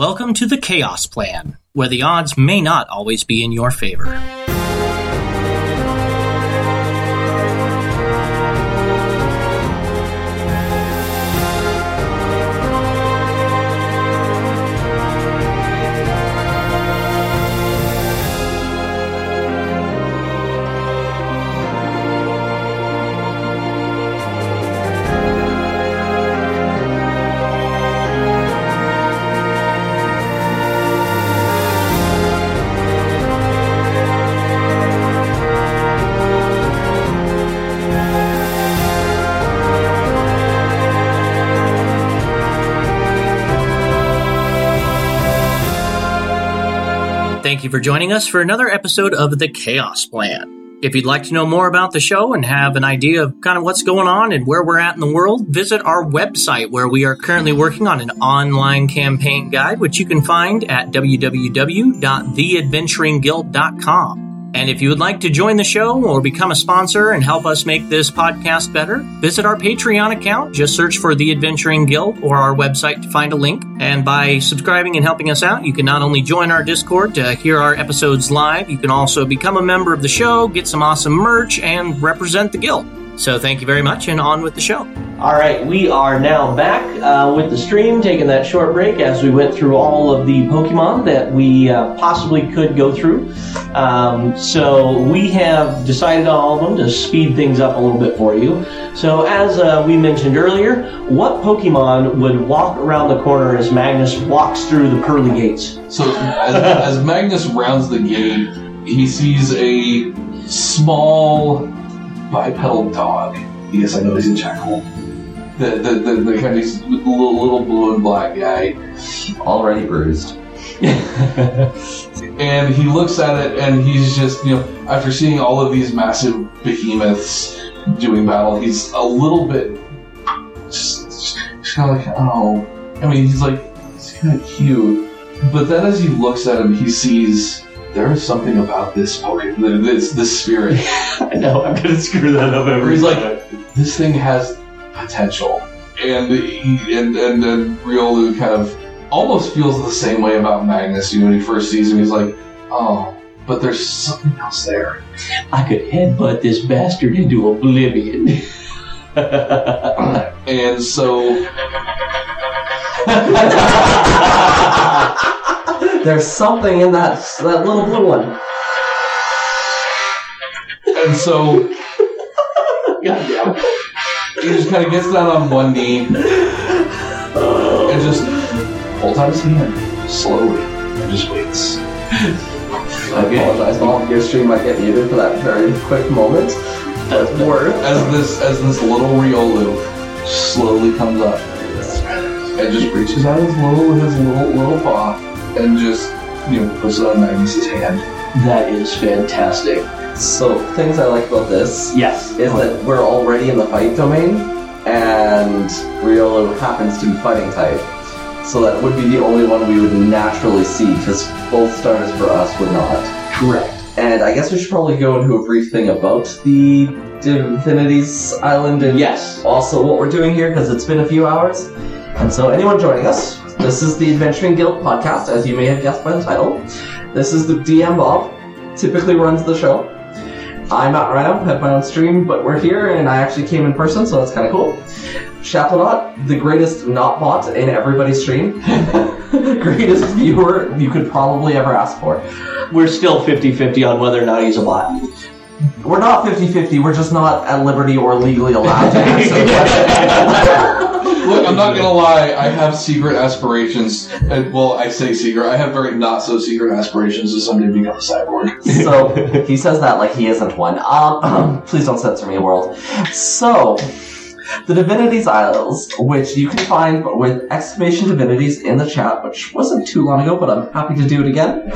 Welcome to the Chaos Plan, where the odds may not always be in your favor. You for joining us for another episode of The Chaos Plan. If you'd like to know more about the show and have an idea of kind of what's going on and where we're at in the world, visit our website where we are currently working on an online campaign guide, which you can find at www.theadventuringguild.com. And if you would like to join the show or become a sponsor and help us make this podcast better, visit our Patreon account. Just search for The Adventuring Guild or our website to find a link. And by subscribing and helping us out, you can not only join our Discord to hear our episodes live, you can also become a member of the show, get some awesome merch, and represent the guild. So thank you very much, and on with the show. All right, we are now back uh, with the stream, taking that short break as we went through all of the Pokemon that we uh, possibly could go through. Um, so we have decided on all of them to speed things up a little bit for you. So as uh, we mentioned earlier, what Pokemon would walk around the corner as Magnus walks through the pearly gates? So as, as Magnus rounds the gate, he sees a small bipedal dog. Yes, I know he's a jackal. The the the, the kind of little, little blue and black guy, Already bruised. and he looks at it, and he's just you know after seeing all of these massive behemoths doing battle, he's a little bit just, just kind of like oh. I mean, he's like he's kind of cute, but then as he looks at him, he sees there is something about this Pokemon, this this spirit. I know, I'm going to screw that up every time. He's like, this thing has potential, and he, and and then Riolu kind of almost feels the same way about Magnus. You know, when he first sees him, he's like, oh, but there's something else there. I could headbutt this bastard into oblivion. And so There's something in that that little blue one. and so Goddamn. he just kind of gets down on one knee and just holds out his hand slowly and just waits. I apologize, Mom. Your stream might get muted for that very quick moment. That's worth. As this as this little Riolu slowly comes up and just reaches out his little his little little paw and just you know puts it on Magnus's hand. That is fantastic. So things I like about this Yes. is that we're already in the fight domain, and Riolu happens to be fighting type. So that would be the only one we would naturally see, because both starters for us would not. correct. And I guess we should probably go into a brief thing about the Divinities Island and Yes. also what we're doing here, because it's been a few hours. And so, anyone joining us, this is the Adventuring Guild podcast, as you may have guessed by the title. This is the DM Bob, typically runs the show. I'm Matt Rhino, have my own stream, but we're here and I actually came in person, so that's kind of cool. Chaplainot, the greatest not bot in everybody's stream. greatest viewer you could probably ever ask for. We're still 50 50 on whether or not he's a bot. We're not 50 50, we're just not at liberty or legally allowed to answer the question. Look, I'm not gonna lie. I have secret aspirations. And, well, I say secret. I have very not so secret aspirations to someday become a cyborg. so he says that like he isn't one. Um, please don't censor me, world. So the Divinities Isles, which you can find with exclamation divinities in the chat, which wasn't too long ago, but I'm happy to do it again.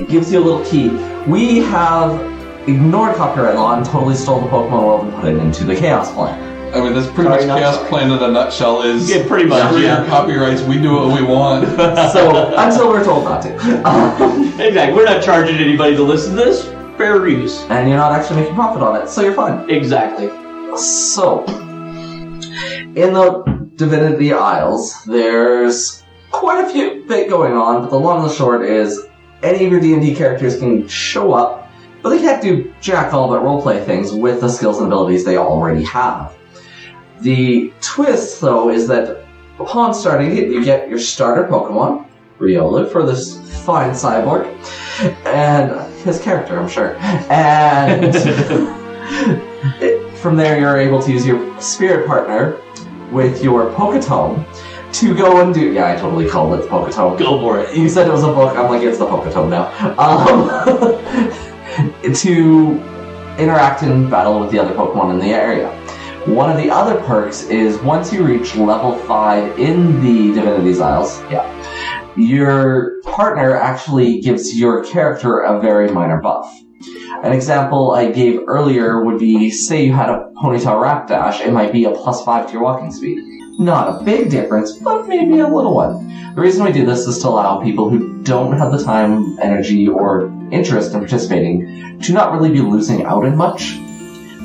It gives you a little key. We have ignored copyright law and totally stole the Pokemon world and put it into the Chaos Plan. I mean, that's pretty Sorry, much Chaos sorry. Plan in a nutshell. Is Yeah, pretty much, screw yeah. your copyrights. We do what we want. So until we're told not to. Um, Exactly. We're not charging anybody to listen to this. Fair use. and you're not actually making profit on it, so you're fine. Exactly. So, in the Divinity Isles, there's quite a few bit going on, but the long and the short is any of your D&D characters can show up, but they can't do jack all but roleplay things with the skills and abilities they already have. The twist, though, is that upon starting it, you get your starter Pokemon, Riolu, for this fine cyborg, and his character, I'm sure. And it- from there, you're able to use your spirit partner with your Poketome to go and do. Yeah, I totally called it the Poketome. Go for it. You said it was a book. I'm like, it's the Poketome now. Um, to interact and battle with the other Pokemon in the area. One of the other perks is once you reach level 5 in the Divinity's Isles, yeah, your partner actually gives your character a very minor buff. An example I gave earlier would be say you had a Ponytail Rapidash, it might be a plus 5 to your walking speed. Not a big difference, but maybe a little one. The reason we do this is to allow people who don't have the time, energy, or interest in participating to not really be losing out in much.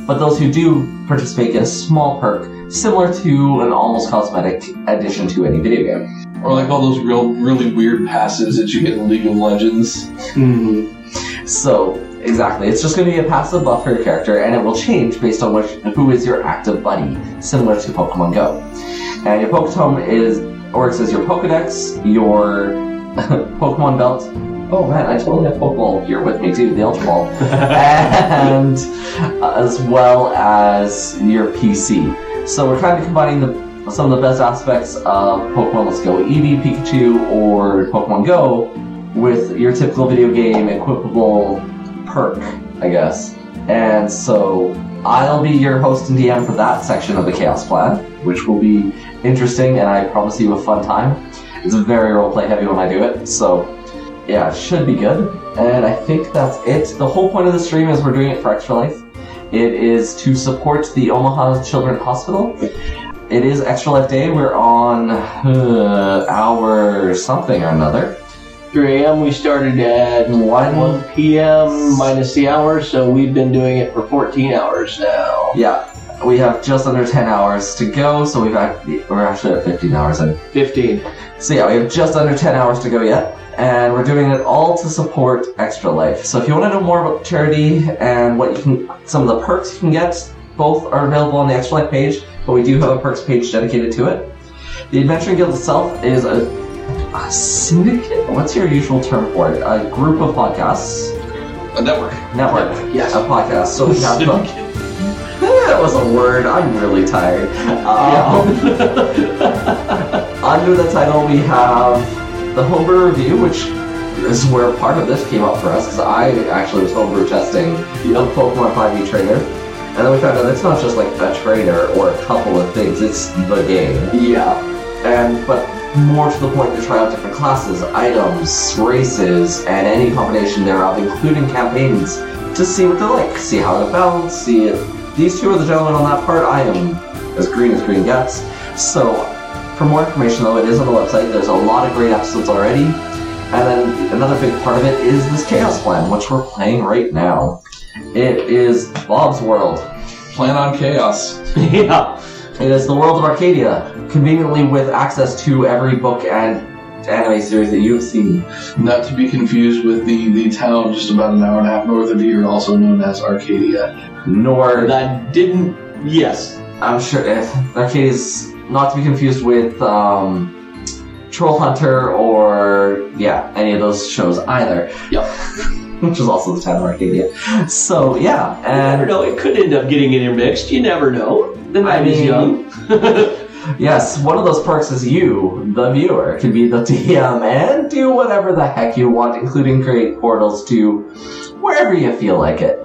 But those who do participate get a small perk, similar to an almost cosmetic addition to any video game. Or like all those real, really weird passives that you get in League of Legends. Mm-hmm. So, exactly, it's just going to be a passive buff for your character, and it will change based on which, who is your active buddy, similar to Pokemon Go. And your Poketome is works as your Pokedex, your Pokemon Belt. Oh man, I totally have Pokeball here with me too, the Ultra Ball, and as well as your PC. So we're kind of combining the, some of the best aspects of Pokemon Let's Go Eevee, Pikachu, or Pokemon Go with your typical video game equipable perk, I guess. And so I'll be your host and DM for that section of the Chaos Plan, which will be interesting and I promise you a fun time. It's very roleplay heavy when I do it, so yeah, it should be good. And I think that's it. The whole point of the stream is we're doing it for Extra Life. It is to support the Omaha Children's Hospital. It is Extra Life Day. We're on uh, hour something or another. 3 a.m. We started at One 1 p.m. minus the hour, so we've been doing it for 14 hours now. Yeah, we have just under 10 hours to go, so we've actually, we're actually at 15 hours in. 15. So yeah, we have just under 10 hours to go yet, and we're doing it all to support Extra Life. So if you want to know more about charity and what you can, some of the perks you can get, both are available on the Extra Life page, but we do have a perks page dedicated to it. The Adventuring Guild itself is a, a syndicate? What's your usual term for it? A group of podcasts, A network. network, Yes. a podcast. So we have the, that was a word. I'm really tired. Um, under the title, we have the Homebrew Review, which is where part of this came up for us, because I actually was homebrew testing the Pokemon 5e trainer. And then we found out it's not just like a trainer or a couple of things, it's the game. Yeah. And but more to the point to try out different classes, items, races, and any combination thereof, including campaigns, to see what they're like, see how they're balanced, see if these two are the gentlemen on that part. I am as green as green gets. So, for more information though, it is on the website. There's a lot of great episodes already. And then another big part of it is this Chaos Plan, which we're playing right now. It is Bob's World. Plan on chaos. yeah. It is the world of Arcadia, conveniently with access to every book and anime series that you've seen. Not to be confused with the, the town just about an hour and a half north of here, also known as Arcadia. Nor, That didn't. Yes. I'm sure, eh, if Arcadia is not to be confused with um, Troll Hunter or, yeah, any of those shows either. Yep. Which is also the town of Arcadia. So, yeah, and You never and know. It could end up getting intermixed. You never know. The night is mean- young. yes, one of those perks is you, the viewer, can be the DM and do whatever the heck you want, including create portals to wherever you feel like it.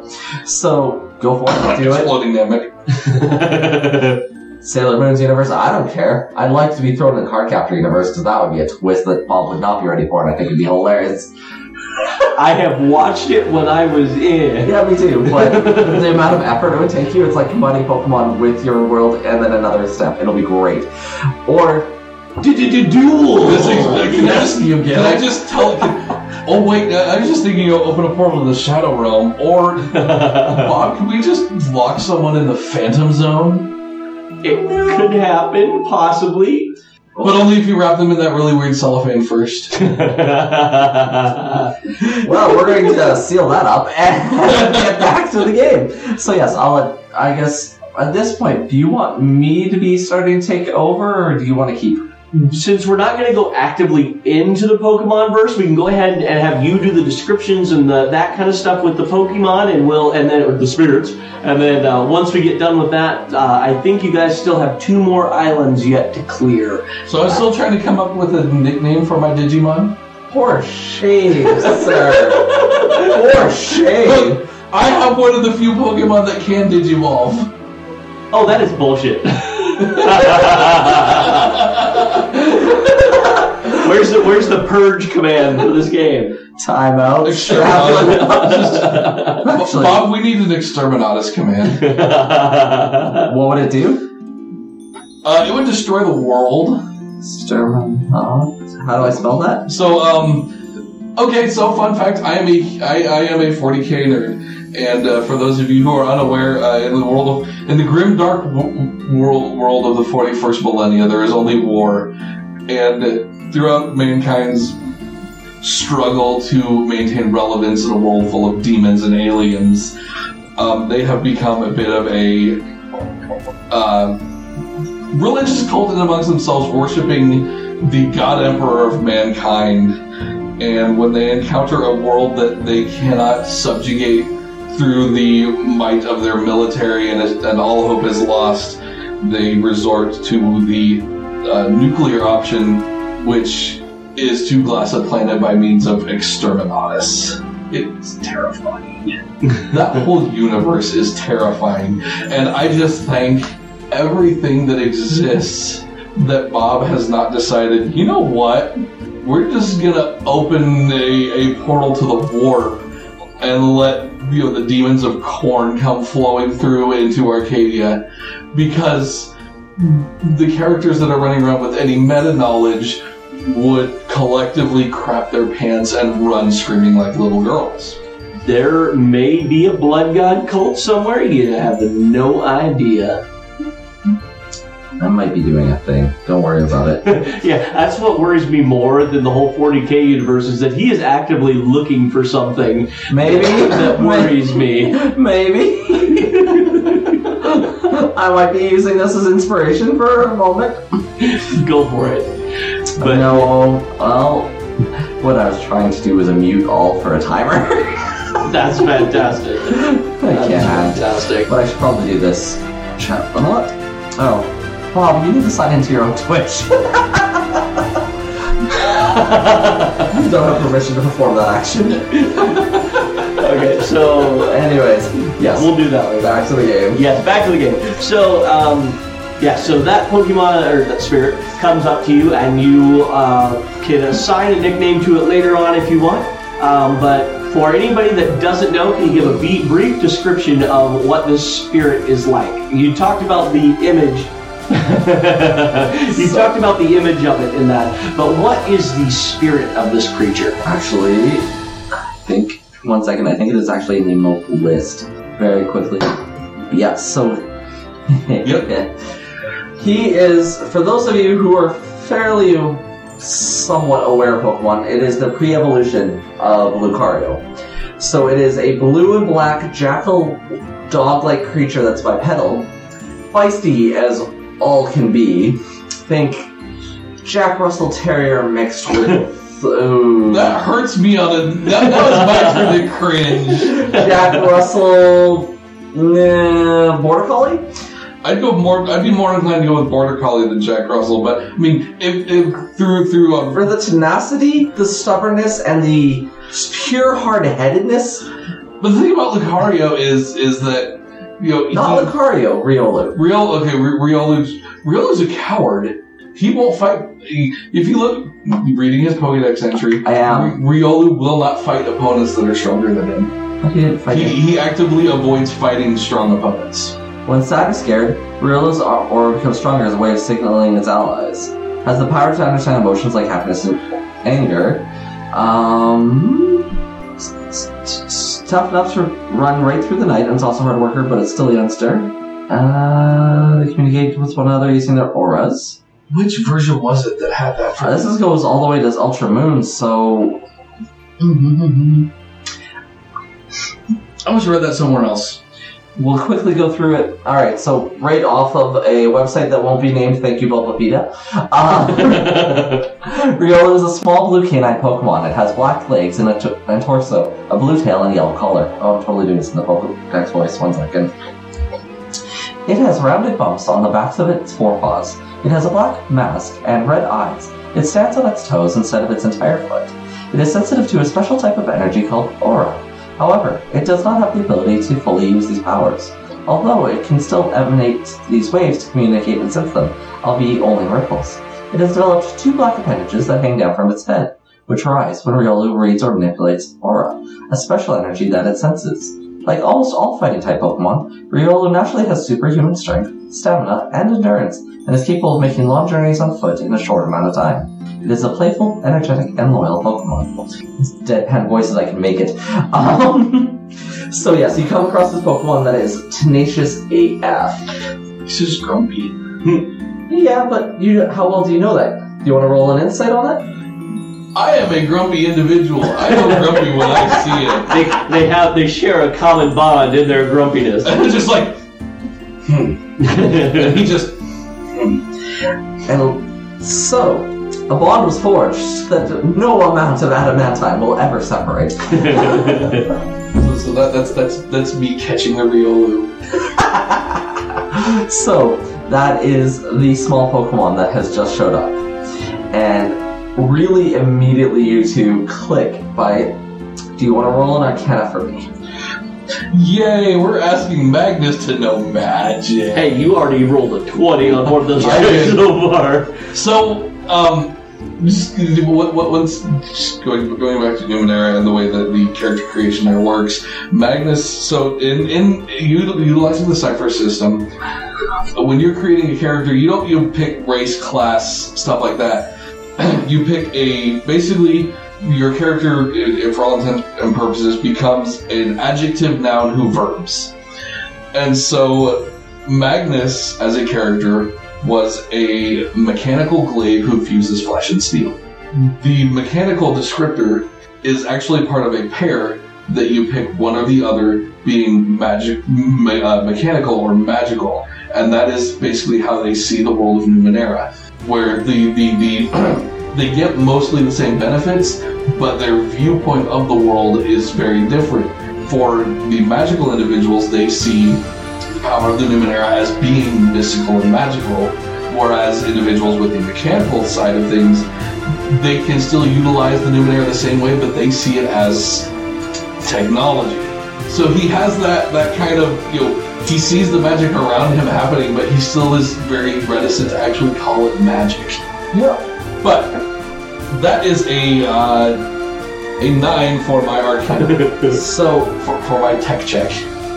So, go for it, do it. Exploding Namek. Sailor Moon's universe, I don't care. I'd like to be thrown in the Cardcaptor universe because that would be a twist that Bob would not be ready for, and I think it'd be hilarious. I have watched it when I was in. Yeah, me too. But the amount of effort it would take you, it's like combining Pokemon with your world and then another step. It'll be great. Or Duel. This is- can, I Yes, just, you get can I it. just tell? Can, oh wait, I was just thinking you open a portal to the Shadow Realm, or Bob, can we just lock someone in the Phantom Zone? It could happen, possibly. But only if you wrap them in that really weird cellophane first. Well, we're going to seal that up and get back to the game. So yes, I'll. Let, I guess at this point, do you want me to be starting to take over, or do you want to keep? Since we're not going to go actively into the Pokemon verse, we can go ahead and have you do the descriptions and the, that kind of stuff with the Pokemon, and we'll and then or the spirits, and then uh, once we get done with that, uh, I think you guys still have two more islands yet to clear. So I'm still trying to come up with a nickname for my Digimon. Poor shame, sir. Poor shame. I have one of the few Pokemon that can Digivolve. Oh, that is bullshit. where's the Where's the purge command for this game? Timeout. Exterminatus. Actually, Bob, we need an Exterminatus command. what would it do? Uh, it would destroy the world. Sturman. How do I spell that? So, um, okay. So, fun fact: I am a I, I am a 40k nerd, and uh, for those of you who are unaware, uh, in the world of in the grim dark w- world world of the 41st millennia, there is only war, and throughout mankind's struggle to maintain relevance in a world full of demons and aliens, um, they have become a bit of a uh, religious cult in amongst themselves, worshiping the God Emperor of mankind. And when they encounter a world that they cannot subjugate through the might of their military and, and all hope is lost, they resort to the uh, nuclear option, which is to glass a planet by means of exterminatus. It's terrifying. that whole universe is terrifying. And I just thank everything that exists that Bob has not decided, you know what? We're just gonna open a, a portal to the warp and let you know the demons of Khorne come flowing through into Arcadia because the characters that are running around with any meta knowledge would collectively crap their pants and run screaming like little girls. there may be a blood god cult somewhere. You have no idea. I might be doing a thing. Don't worry about it. yeah, that's what worries me more than the whole 40k universe is that he is actively looking for something Maybe that worries me. Maybe. I might be using this as inspiration for a moment. Go for it. But no, well, what I was trying to do was a mute all for a timer. that's fantastic. I That's can't. fantastic. But I should probably do this. Chat. What? Oh, Bob, you need to sign into your own Twitch. you don't have permission to perform that action. Okay, so Anyways, yes. we'll do that later. Back to the game. Yes, back to the game. So, um, yeah, so that Pokemon or that spirit comes up to you, and you uh, can assign a nickname to it later on if you want. Um, but for anybody that doesn't know, can you give a brief description of what this spirit is like? You talked about the image. you talked about the image of it in that, but what is the spirit of this creature? Actually, I think one second. I think it is actually in the Mope list. Very quickly. Yes. So. Yep. He is. For those of you who are fairly somewhat aware of Pokemon, it is the pre-evolution of Lucario. So it is a blue and black jackal dog-like creature that's bipedal, feisty as all can be. Think Jack Russell Terrier mixed with. Ooh. That hurts me on a. That, that was my turn to cringe. Jack Russell nah, Border Collie? I'd go more. I'd be more inclined to go with Border Collie than Jack Russell. But I mean, if, if through through um, For the tenacity, the stubbornness, and the pure hard-headedness, But the thing about Lucario is is that you know not he- Lucario, Riolu. Real okay. Riolu's Riolu's a coward. He won't fight. He, if you look reading his Pokédex entry, I am. Riolu will not fight opponents that are stronger than him. He didn't fight He, him. he actively avoids fighting strong opponents. When sad or scared, Riolu's or, or becomes stronger as a way of signaling its allies. Has the power to understand emotions like happiness and anger. Um, s- s- s- tough enough to run right through the night, and it's also hard worker, but it's still a youngster. Uh, they communicate with one another using their auras. which version was it that had that? Uh, this is, goes all the way to Ultra Moon, so I must have read that somewhere else. We'll quickly go through it. All right, so right off of a website that won't be named, thank you, Bulbapedia. Uh, Riolu is a small blue canine Pokemon. It has black legs and a t- and torso, a blue tail, and yellow collar. Oh, I'm totally doing this in the Pokedex voice. One second. It has rounded bumps on the backs of its forepaws. It has a black mask and red eyes. It stands on its toes instead of its entire foot. It is sensitive to a special type of energy called aura. However, it does not have the ability to fully use these powers, although it can still emanate these waves to communicate and sense them, albeit only ripples. It has developed two black appendages that hang down from its head, which rise when Riolu reads or manipulates aura, a special energy that it senses. Like almost all fighting type Pokemon, Riolu naturally has superhuman strength, stamina, and endurance, and is capable of making long journeys on foot in a short amount of time. It is a playful, energetic, and loyal Pokemon. It's deadpan voices I can make it. Um, so yes, you come across this Pokemon that is tenacious AF. He's just grumpy. Yeah, but you how well do you know that? Do you want to roll an insight on it? I am a grumpy individual. I know grumpy when I see it. they, they have they share a common bond in their grumpiness. And it's just like, hmm. and he just, hmm. And so, a bond was forged that no amount of adamantine will ever separate. so, so that, that's that's that's me catching the Riolu. so, that is the small Pokemon that has just showed up. And really immediately you two click by do you want to roll an arcana for me? Yay! We're asking Magnus to know magic. hey, you already rolled a 20 on one of those I did. so far. So, um, just what, what, what's just going going back to Numenera and the way that the character creation there works. Magnus, so in in util- utilizing the cipher system, when you're creating a character, you don't you pick race, class, stuff like that. you pick a basically your character, i- for all intents and purposes, becomes an adjective, noun, who verbs. And so Magnus, as a character, was a mechanical glaive who fuses flesh and steel. The mechanical descriptor is actually part of a pair that you pick one or the other being magic, me- uh, mechanical or magical, and that is basically how they see the world of Numenera, where the the, the they get mostly the same benefits, but their viewpoint of the world is very different. For the magical individuals, they see the power of the Numenera as being mystical and magical, whereas individuals with the mechanical side of things, they can still utilize the Numenera the same way, but they see it as technology. So he has that that kind of you know he sees the magic around him happening, but he still is very reticent to actually call it magic. Yeah. But that is a uh, a nine for my arcana So, for, for my tech check.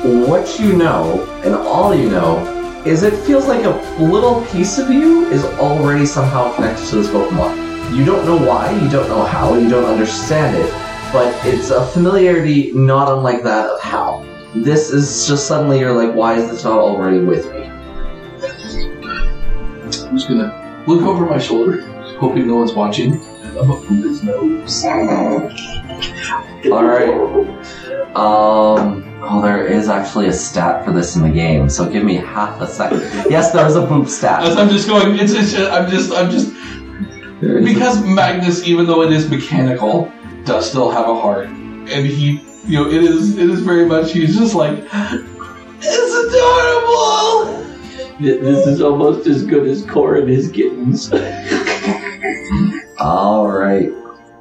what you know, and all you know, is it feels like a little piece of you is already somehow connected to this Pokemon. You don't know why, you don't know how, you don't understand it, but it's a familiarity not unlike that of how. This is just suddenly you're like, why is this not already with me? I'm just gonna look over my shoulder, hoping no one's watching. I'm up from his nose. Alright. Um, oh, there is actually a stat for this in the game, so give me half a second. Yes, there is a boop stat. As I'm just going, it's, it's just, I'm just, I'm just is a- because Magnus, even though it is mechanical, does still have a heart, and he, you know, it is, it is very much. He's just like, it's adorable. This is almost as good as Cora and his kittens. All right.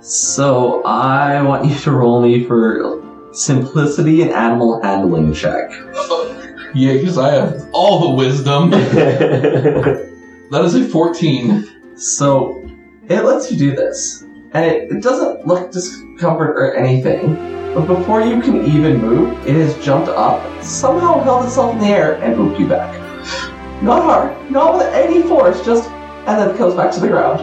So I want you to roll me for simplicity and animal handling check. Yeah, because I have all the wisdom. That is a 14. So it lets you do this, and it, it doesn't look discomfort or anything. But before you can even move, it has jumped up, somehow held itself in the air, and moved you back. Not hard, not with any force, just and then it comes back to the ground.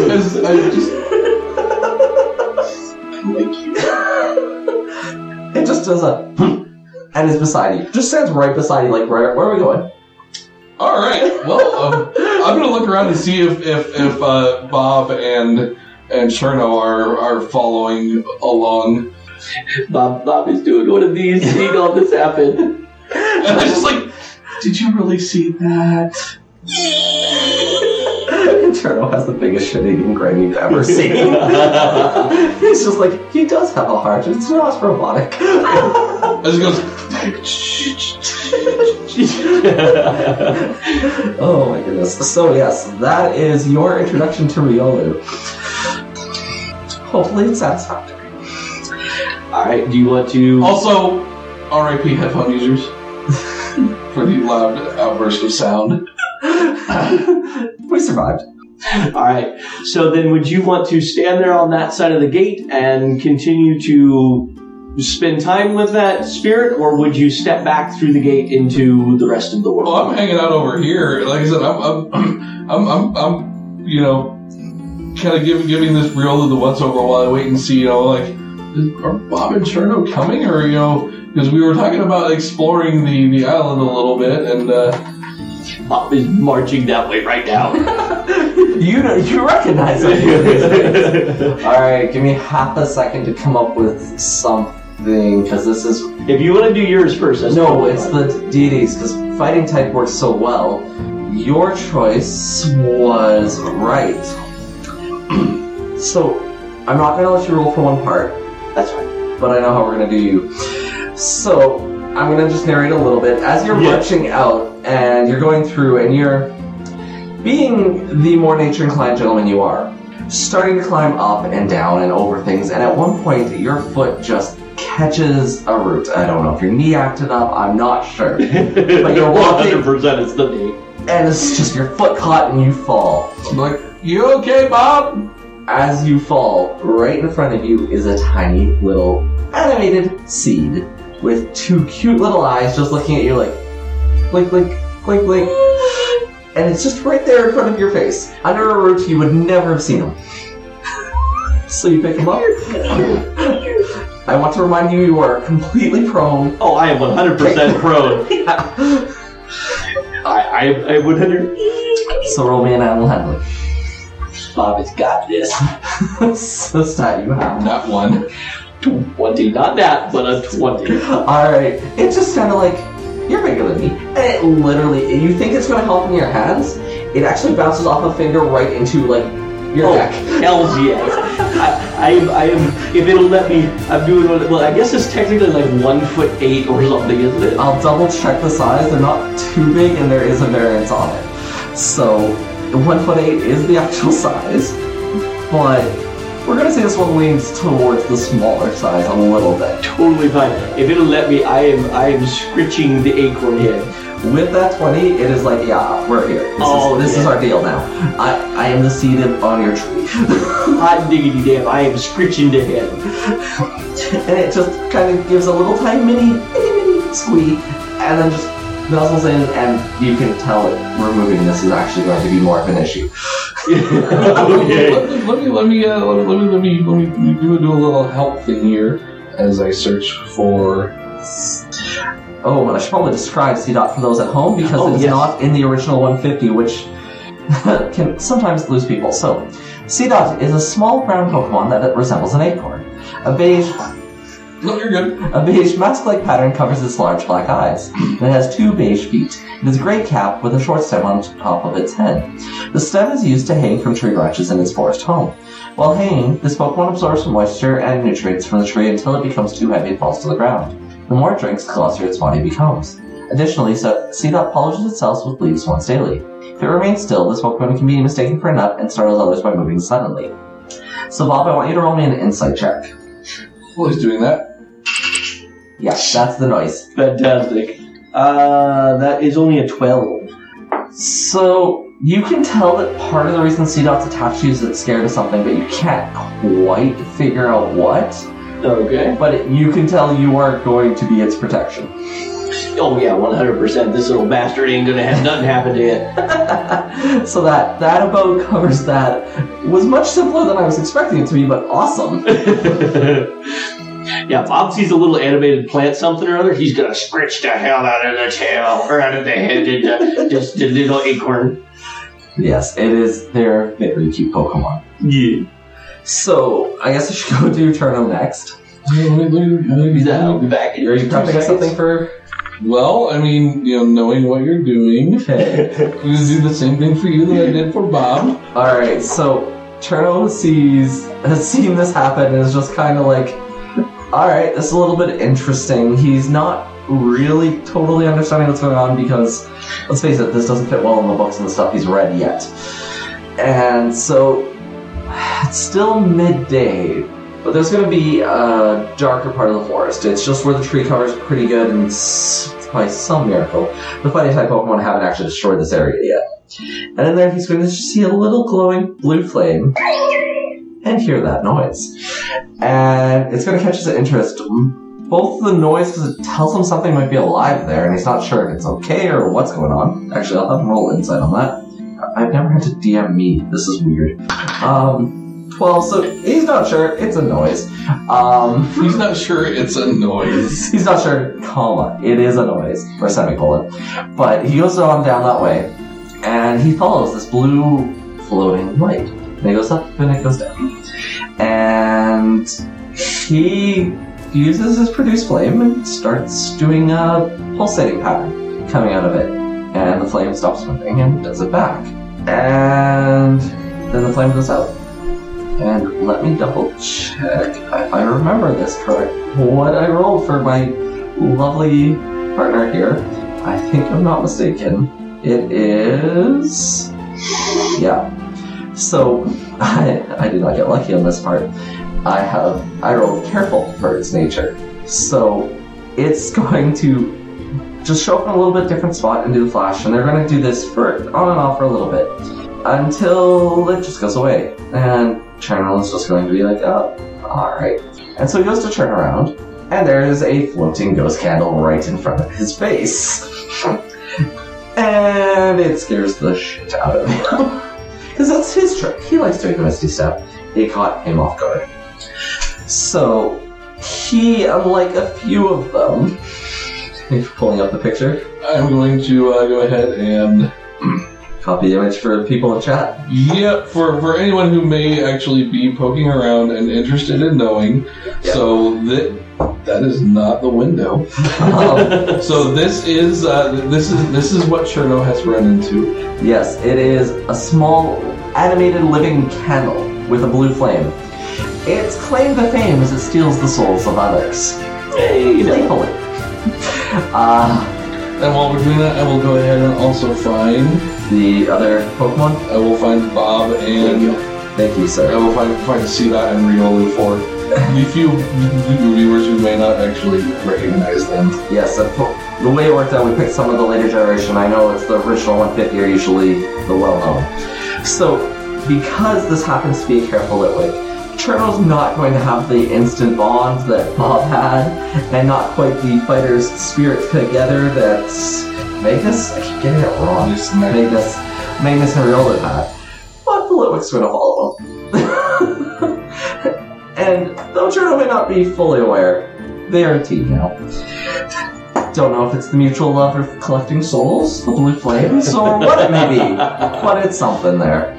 Because I just. It just does a and is beside you. Just stands right beside you, like where are we going? All right. Well, um, I'm gonna look around and see if if, if uh, Bob and and Cherno are are following along. Bob, Bob is doing one of these, seeing all this happen. And I'm just like, did you really see that? Turtle has the biggest shit-eating grin you've ever seen. He's just like, he does have a heart. It's not robotic. As he goes, oh my goodness. So yes, that is your introduction to Riolu. Hopefully it's satisfactory. Alright, do you want to. also, R.I.P. headphone users for the loud outburst of sound. we survived. Alright, so then would you want to stand there on that side of the gate and continue to spend time with that spirit, or would you step back through the gate into the rest of the world? Well, I'm hanging out over here. Like I said, I'm, I'm, I'm, I'm, I'm you know, kind of giving giving this Riolu the once over while I wait and see, you know, like, are Bob and Cherno coming, or you know, because we were talking about exploring the the island a little bit, and uh, Bob is marching that way right now. You know, you recognize it. All right, give me half a second to come up with something because this is if you want to do yours first, that's no, totally it's fine. the deities because fighting type works so well. Your choice was right. so I'm not gonna let you roll for one part, That's fine. but I know how we're gonna do you. So I'm gonna just narrate a little bit as you're Yeah. marching out and you're going through and you're being the more nature inclined gentleman you are, starting to climb up and down and over things, and at one point your foot just catches a root. I don't know if your knee acted up, I'm not sure. But you're walking- 100% it's the knee. And it's just your foot caught and you fall. I'm like, you okay, Bob? As you fall, right in front of you is a tiny little animated seed with two cute little eyes just looking at you like blink, blink, blink, blink. And it's just right there in front of your face. Under a root, you would never have seen him. So you pick him up. I want to remind you you are completely prone. Oh, I am 100% prone. I, I, I 100. So roll me an animal handling. Bob has got this. so stat you have. Not one. 20, not that, but a 20. Alright, it's just kind of like, you're bigger than me. And it literally, you think it's going to help in your hands, it actually bounces off a finger right into, like, your Oh, neck. hells yes. I, I, am, I am, if it'll let me, I'm doing, what- well, I guess it's technically like one foot eight or something, isn't it? I'll double check the size, they're not too big, and there is a variance on it. So, one foot eight is the actual size, but we're to say this one leans towards the smaller size a little bit. Totally fine. If it'll let me, I am, I am scritching the acorn head. With that 20, it is like, yeah, we're here. This, Oh, is, this yeah. is our deal now. I, I am the seed on your tree. Hot diggity damn, I am screeching to him. and it just kind of gives a little tiny mini, mini, mini squeak, and then just nuzzles in, and you can tell that removing this is actually going to be more of an issue. okay. Let, me- let me let me uh, let me let me let me let me do, do a little help thing here as I search for. Oh, and I should probably describe Seedot for those at home because Oh, it is yes. not in the original 150, which can sometimes lose people. So, Seedot is a small brown Pokemon that resembles an acorn. A beige No, you're good. A beige mask-like pattern covers its large black eyes. It has two beige feet. It has a gray cap with a short stem on top of its head. The stem is used to hang from tree branches in its forest home. While hanging, this Pokemon absorbs moisture and nutrients from the tree until it becomes too heavy and falls to the ground. The more it drinks, the glossier its body becomes. Additionally, so Seedot polishes itself with leaves once daily. If it remains still, this Pokemon can be mistaken for a nut and startles others by moving suddenly. So, Bob, I want you to roll me an insight check. Well, he's doing that. Yeah, that's the noise. Fantastic. Uh, that is only a 12. So you can tell that part of the reason Seedot's attached to you is it's scared of something, but you can't quite figure out what. Okay. But it, you can tell you aren't going to be its protection. Oh yeah, 100%. This little bastard ain't gonna have nothing happen to it. so that that about covers that. Was much simpler than I was expecting it to be, but awesome. Yeah, Bob sees a little animated plant something or other. He's gonna scratch the hell out of the tail or out of the head and uh, just the little acorn. Yes, it is their very cute Pokemon. Yeah. So, I guess I should go do Cherno next. He's out. I'll be back. in Are you prepping seconds. something for. Well, I mean, you know, knowing what you're doing, Okay. I'm gonna do the same thing for you that I did for Bob. Alright, so Cherno sees has seen this happen and is just kind of like, alright, this is a little bit interesting. He's not really totally understanding what's going on because, let's face it, this doesn't fit well in the books and the stuff he's read yet. And so, it's still midday, but there's going to be a darker part of the forest. It's just where the tree cover is pretty good, and by some miracle, the fighting type Pokemon haven't actually destroyed this area yet. And in there, he's going to see a little glowing blue flame and hear that noise. And it's going to catch his interest. Both the noise, because it tells him something might be alive there, and he's not sure if it's okay or what's going on. Actually, I'll have him roll insight on that. I've never had to DM me. This is weird. Um, 12, so he's not sure. It's a noise. Um, He's not sure it's a noise. He's not sure, comma, it is a noise, or semicolon. But he goes on down that way, and he follows this blue floating light. And it goes up and it goes down. And he uses his produce flame and starts doing a pulsating pattern coming out of it. And the flame stops moving and does it back. And then the flame goes out. And let me double check. I, I remember this correct. What I rolled for my lovely partner here. I think I'm not mistaken. It is. Yeah. So I, I did not get lucky on this part. I have I rolled careful for its nature. So it's going to just show up in a little bit different spot and do the flash, and they're going to do this for on and off for a little bit until it just goes away. And Cherno is just going to be like, oh, alright. And so he goes to turn around, and there is a floating ghost candle right in front of his face. and it scares the shit out of him. Because that's his trick. He likes doing the Misty Step. It caught him off guard. So, he, unlike a few of them, pulling up the picture, I'm going to uh, go ahead and copy the image for people in chat. yeah, for for anyone who may actually be poking around and interested in knowing. Yeah. So that that is not the window. Um, So this is uh, this is this is what Cherno has run into. Yes, it is a small animated living candle with a blue flame. Its claim to fame is it steals the souls of others. Playfully. Uh, And while we're doing that, I will go ahead and also find the other Pokemon? I will find Bob and Thank you, I sir. I will find find Seedot and Riolu for the few viewers who may not actually recognize them. Yes, the, po- the way it worked out, we picked some of the later generation. I know it's the original 150 are usually the well known. So, because this happens to be a careful Litwick, Cherno's not going to have the instant bond that Bob had, and not quite the fighter's spirit together that Magnus, I keep getting it wrong, I- Magnus, Magnus and Riolda had. But the Litwick's going to follow him. and though Cherno may not be fully aware, they are a team now. Don't know if it's the mutual love of collecting souls, the blue flames, or what it may be, but it's something there.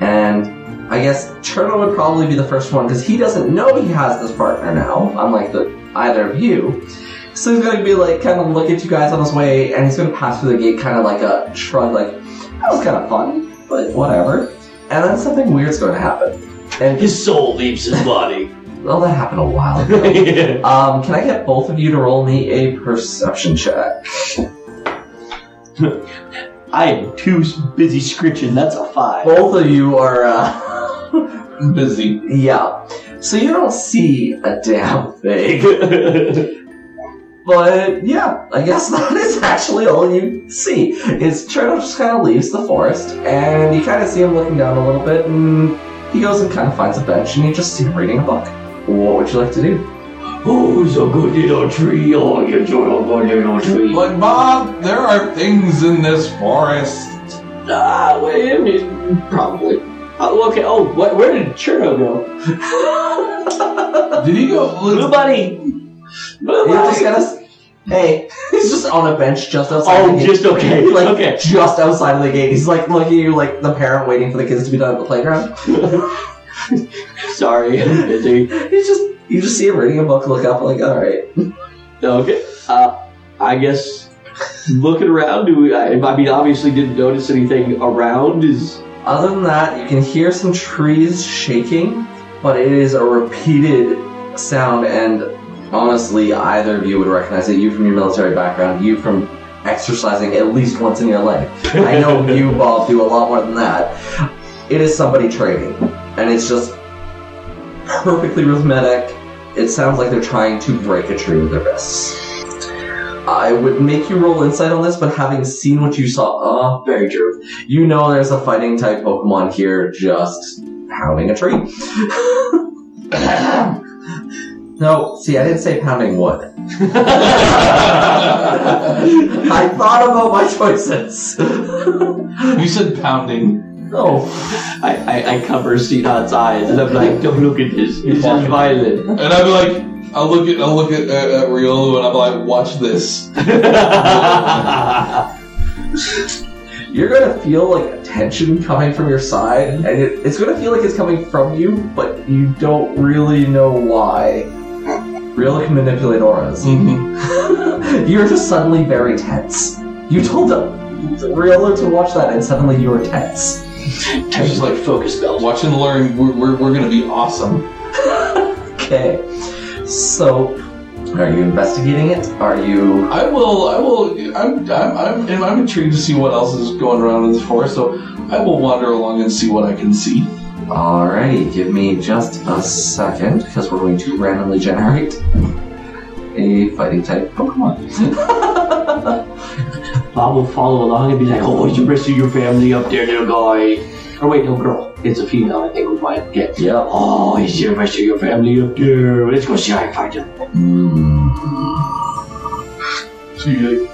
And I guess Cherno would probably be the first one because he doesn't know he has this partner now, unlike the either of you. So he's going to be like, kind of look at you guys on his way, and he's going to pass through the gate, kind of like a shrug, like, that was kind of fun, but whatever. And then something weird's going to happen. And His soul leaves his body. well, that happened a while ago. Um, can I get both of you to roll me a perception check? I am too busy scritching. That's a five. Both of you are, uh, busy. yeah. So you don't see a damn thing. But yeah, I guess that is actually all you see. Is Cherno just kind of leaves the forest, and you kind of see him looking down a little bit, and he goes and kind of finds a bench, and you just see him reading a book. What would you like to do? Oh, it's a good little tree. Oh, you enjoy a good little tree. But Bob, there are things in this forest. Ah, well, I mean, probably. Oh, okay. Oh, what, where did Churro go? Did he go? Blue Bunny. Blue You're just Bunny. gonna. Hey, he's just on a bench just outside. Oh, the gate. just okay. Like okay. just outside of the gate. He's like looking at you like the parent waiting for the kids to be done at the playground. Sorry, I'm busy. He's just you just see him reading a book, look up, like, all right. Okay. Uh, I guess looking around, do we, I, I mean, obviously didn't notice anything around. Is Other than that, you can hear some trees shaking, but it is a repeated sound, and honestly, either of you would recognize it. You from your military background, you from exercising at least once in your life. I know you, Bob, do a lot more than that. It is somebody trading, and it's just perfectly rhythmic. It sounds like they're trying to break a tree with their fists. I would make you roll insight on this, but having seen what you saw, uh, very true. You know there's a fighting type Pokemon here just pounding a tree. no, see, I didn't say pounding wood. I thought about my choices. You said pounding. no. I, I, I cover Seedot's eyes and I'm like, don't look at this. This is violent. And I'm like, I'll look at I'll look at, at, at Riolu and I'll be like, watch this. You're gonna feel like a tension coming from your side, mm-hmm. and it, it's gonna feel like it's coming from you, but you don't really know why. Riolu can manipulate auras. Mm-hmm. You're just suddenly very tense. You told uh, them, Riolu to watch that, and suddenly you were tense. Just like focus spells. Watch and learn. We're, we're, we're gonna be awesome. Okay. So, are you investigating it? Are you. I will. I will. I'm. I'm. I'm, and I'm intrigued to see what else is going around in this forest. So I will wander along and see what I can see. Alrighty, give me just a second, because we're going to randomly generate a fighting type Pokemon. Bob will follow along and be like, oh, is the rest of your family up there, little guy? Or wait, no, girl. It's a female, I think we might get. yep. Oh, is the rest of your family up there? Let's go see how I find him. So you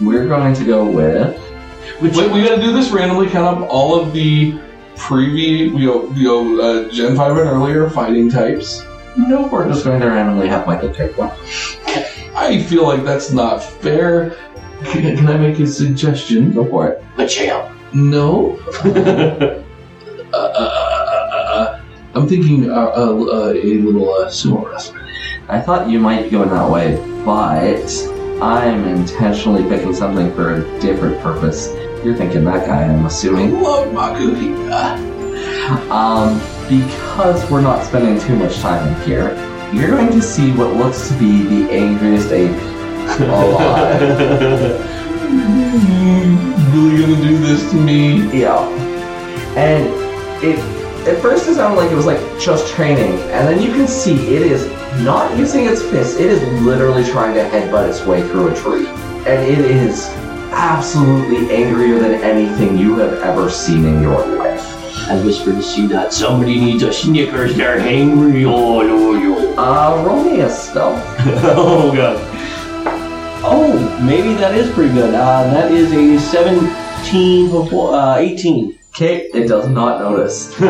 We're going to go with. Which, Wait, we gotta do this randomly. Count up all of the previous, you know, you know, uh, Gen Five and earlier fighting types. No, we're just going to randomly have Michael take one. I feel like that's not fair. Can, can I make a suggestion? Go for it. Michelle. No. Uh, uh, uh, uh, uh, I'm thinking uh, uh, uh, a little uh, sumo wrestler. I thought you might be going that way, but I'm intentionally picking something for a different purpose. You're thinking that guy, I'm assuming. love Makuhita. Um, because we're not spending too much time in here, you're going to see what looks to be the angriest ape alive. really gonna do this to me? yeah. And it at first it sounded like it was like just training, and then you can see it is not using its fists. it is literally trying to headbutt its way through a tree. And it is absolutely angrier than anything you have ever seen in your life. I whispered to see that somebody needs a Snickers. They're hangry. Oh, no, no. Uh, roll me a stealth. oh, God. Oh, maybe that is pretty good. Uh, that is a 17 before, uh, 18. Okay, it does not notice.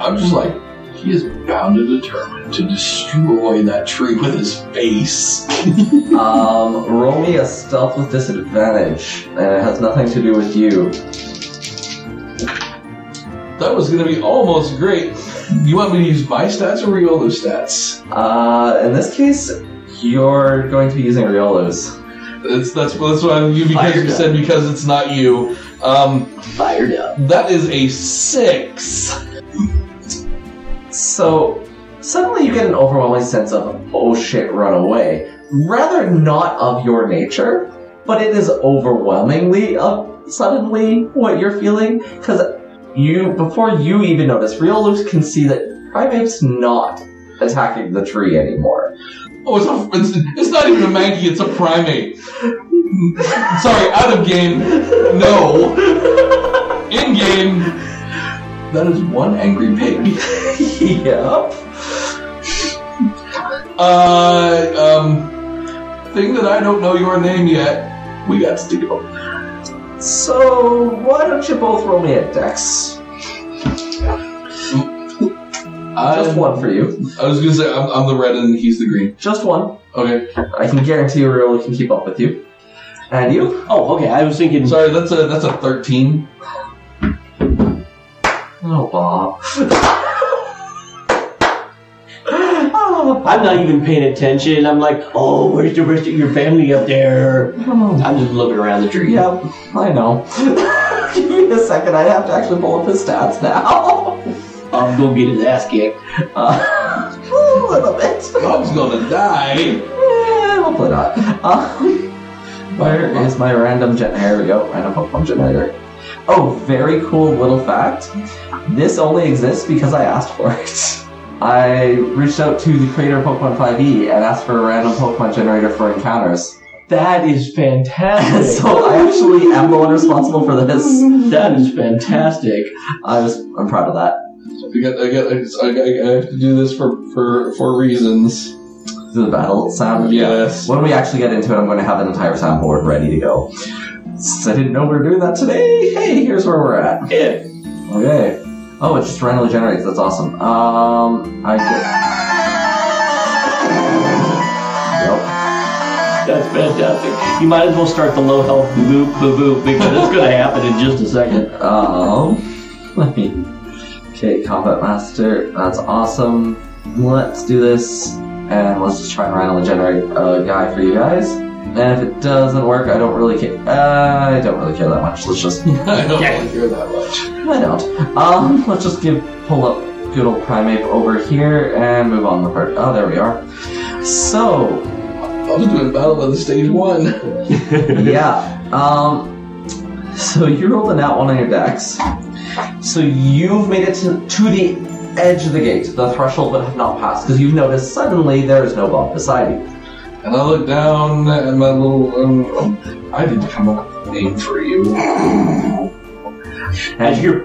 I'm just like, he is bound and determined to destroy that tree with his face. Um, roll me a stealth with disadvantage, and it has nothing to do with you. That was gonna be almost great. You want me to use my stats or Riolu's stats? Uh, in this case, you're going to be using Riolu's. That's that's that's what I'm, you because you said because it's not you. Um, Fired up. that is a six. So, suddenly you get an overwhelming sense of, oh shit, run away. Rather not of your nature, but it is overwhelmingly of suddenly what you're feeling. Because you, before you even notice, Riolu can see that Primeape's not attacking the tree anymore. Oh, it's, a, it's it's not even a Mankey, it's a Primeape. Sorry, out of game. No. In game. That is one angry pig. yep. Uh, um, thing that I don't know your name yet. We got to go. So why don't you both roll me a dex? Just I'm- one for you. I was gonna say I'm, I'm the red and he's the green. Just one. Okay. I can guarantee you really can keep up with you. And you? Oh, okay. I was thinking. Sorry, that's a that's a thirteen. Oh, Bob. oh, I'm not even paying attention. I'm like, oh, where's the rest of your family up there? Hmm. I'm just looking around the tree. Yep, I know. Give me a second. I have to actually pull up his stats now. I'll go get his ass kicked. Uh, a little bit. Bob's gonna die. Eh, hopefully not. Um, where is my random gen? Here we go. Random Pokemon generator. Oh, very cool little fact. This only exists because I asked for it. I reached out to the creator of Pokemon 5e and asked for a random Pokemon generator for encounters. That is fantastic. so I actually am the one responsible for this. that is fantastic. I was I'm proud of that. I got I got I, I, I have to do this for for for reasons. The battle sound. Yes. When we actually get into it, I'm going to have an entire soundboard ready to go. Since I didn't know we were doing that today, hey, here's where we're at. Yeah. Okay. Oh, it just randomly generates. That's awesome. Um, I get. Yep. That's fantastic. You might as well start the low health boop boop boop because it's going to happen in just a second. Um, let me. Okay, combat master. That's awesome. Let's do this, and let's just try and randomly generate a guy for you guys. And if it doesn't work, I don't really care. Uh, I don't really care that much. Let's just. I don't Yeah. really care that much. I don't. Um, let's just give pull up good old Primeape over here and move on the part. Oh, there we are. So, I was doing battle by the stage one. yeah. Um, so you rolled a nat one on your dex. So you've made it to, to the edge of the gate, the threshold, but have not passed because you've noticed suddenly there is no Bob beside you. And I look down at my little. Um, um, I didn't come up with a name for you. And, you're.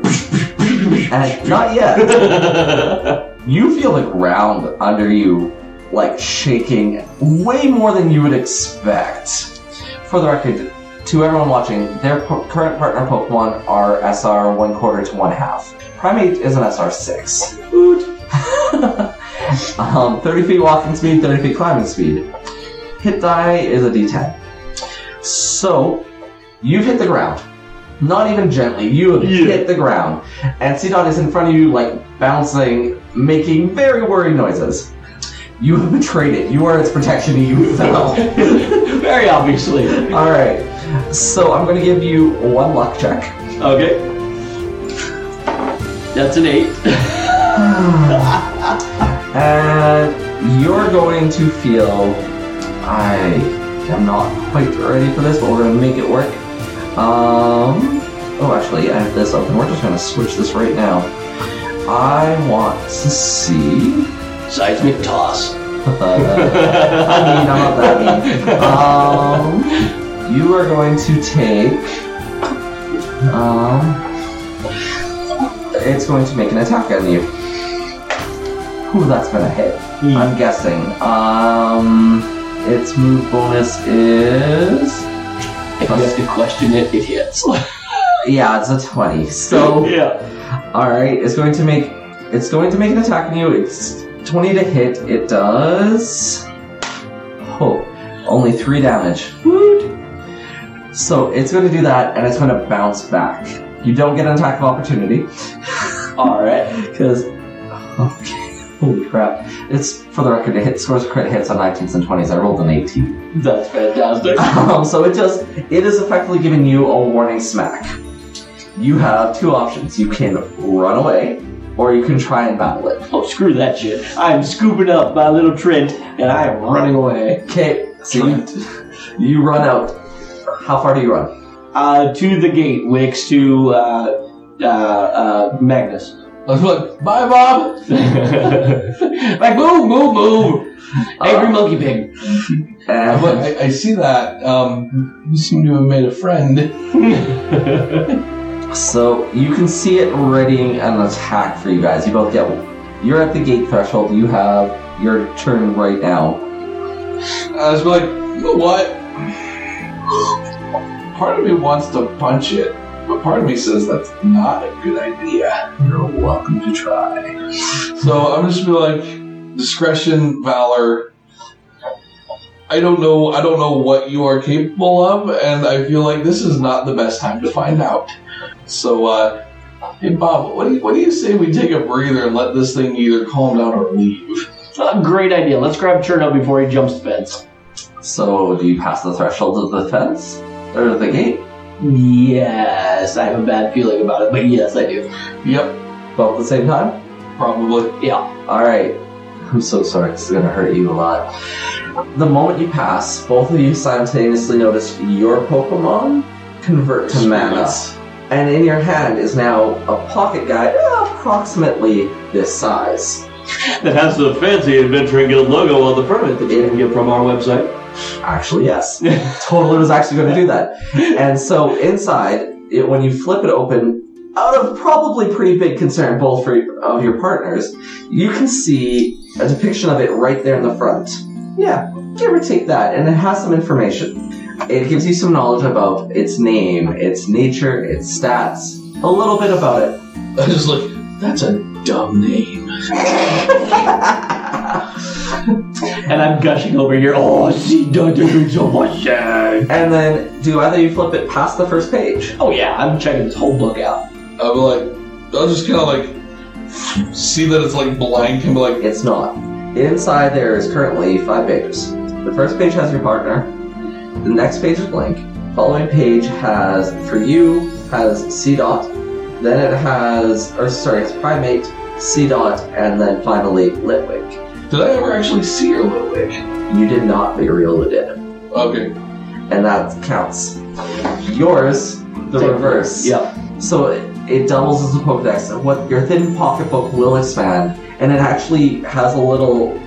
and not yet. You feel the ground under you like shaking way more than you would expect. For the record, to everyone watching, their po- current partner Pokemon are SR one quarter to one half. Primeape is an SR six. um, 30 feet walking speed, 30 feet climbing speed. Hit die is a D10. So, you've hit the ground. Not even gently, you have Yeah. hit the ground. And Seedot is in front of you, like bouncing, making very worried noises. You have betrayed it. You are its protection and you fell. Very obviously. Alright. So I'm gonna give you one luck check. Okay. That's an eight. And you're going to feel I am not quite ready for this, but we're gonna make it work. Um oh actually I have this open. We're just gonna switch this right now. I want to see Seismic toss. I mean, I'm not that mean. Um, you are going to take. Um, it's going to make an attack on you. Ooh, that's gonna hit. I'm guessing. Um, its move bonus is. If you have to question it, it hits. Yeah, it's a twenty. So, yeah. all right, it's going to make. It's going to make an attack on you. It's twenty to hit. It does. Oh, only three damage. Woot. So it's going to do that, and it's going to bounce back. You don't get an attack of opportunity All right. because. Okay. Holy crap! It's for the record. It hit scores of crit hits on 19s and 20s. I rolled an 18. That's fantastic. Um, so it just it is effectively giving you a warning smack. You have two options. You can run away, or you can try and battle it. Oh, screw that shit. I'm scooping up my little Trent and I am running away. Okay, so you, you run out. How far do you run? Uh, to the gate, Wix, to uh, uh, uh, Magnus. I was like, bye, Bob. like, move, move, move! Angry monkey pig. I'm I, I see that. Um, you seem to have made a friend. so you can see it readying an attack for you guys. You both get. You're at the gate threshold. You have your turn right now. I was like, you know what? part of me wants to punch it, but part of me says that's not a good idea. You're welcome to try. So I'm just be like, discretion, valor. I don't know. I don't know what you are capable of, and I feel like this is not the best time to find out. So, uh, hey Bob, what do you, what do you say we take a breather and let this thing either calm down or leave? Uh, great idea. Let's grab Cherno before he jumps the fence. So, do you pass the threshold of the fence? Or the gate? Yes, I have a bad feeling about it, but yes, I do. Yep, Both at the same time? probably. Yeah. Alright. I'm so sorry, this is gonna hurt you a lot. The moment you pass, both of you simultaneously notice your Pokemon convert to mana. And in your hand is now a pocket guide approximately this size. That has the fancy Adventuring Guild logo on the permit that you can get from our website. Actually, yes. totally was actually going to do that. And so inside, it, when you flip it open, out of probably pretty big concern both for of your partners, you can see a depiction of it right there in the front. Yeah, give or take that, and it has some information. It gives you some knowledge about its name, its nature, its stats, a little bit about it. I just like that's a dumb name. And I'm gushing over here. Oh, she does do so much. And then, do either you flip it past the first page? Oh yeah, I'm checking this whole book out. I'll be like, I'll just kind of like see that it's like blank and be like, It's not. Inside there is currently five pages. The first page has your partner. The next page is blank. Following page has for you has Seedot. Then it has or sorry, it's Primeape, Seedot, and then finally Litwick. did I ever actually see your Litwick? You did not, but Uriola did. Okay, And that counts. Yours, the Same. reverse. Yep. So it, it doubles as a Pokedex. And what your thin pocketbook will expand, and it actually has a little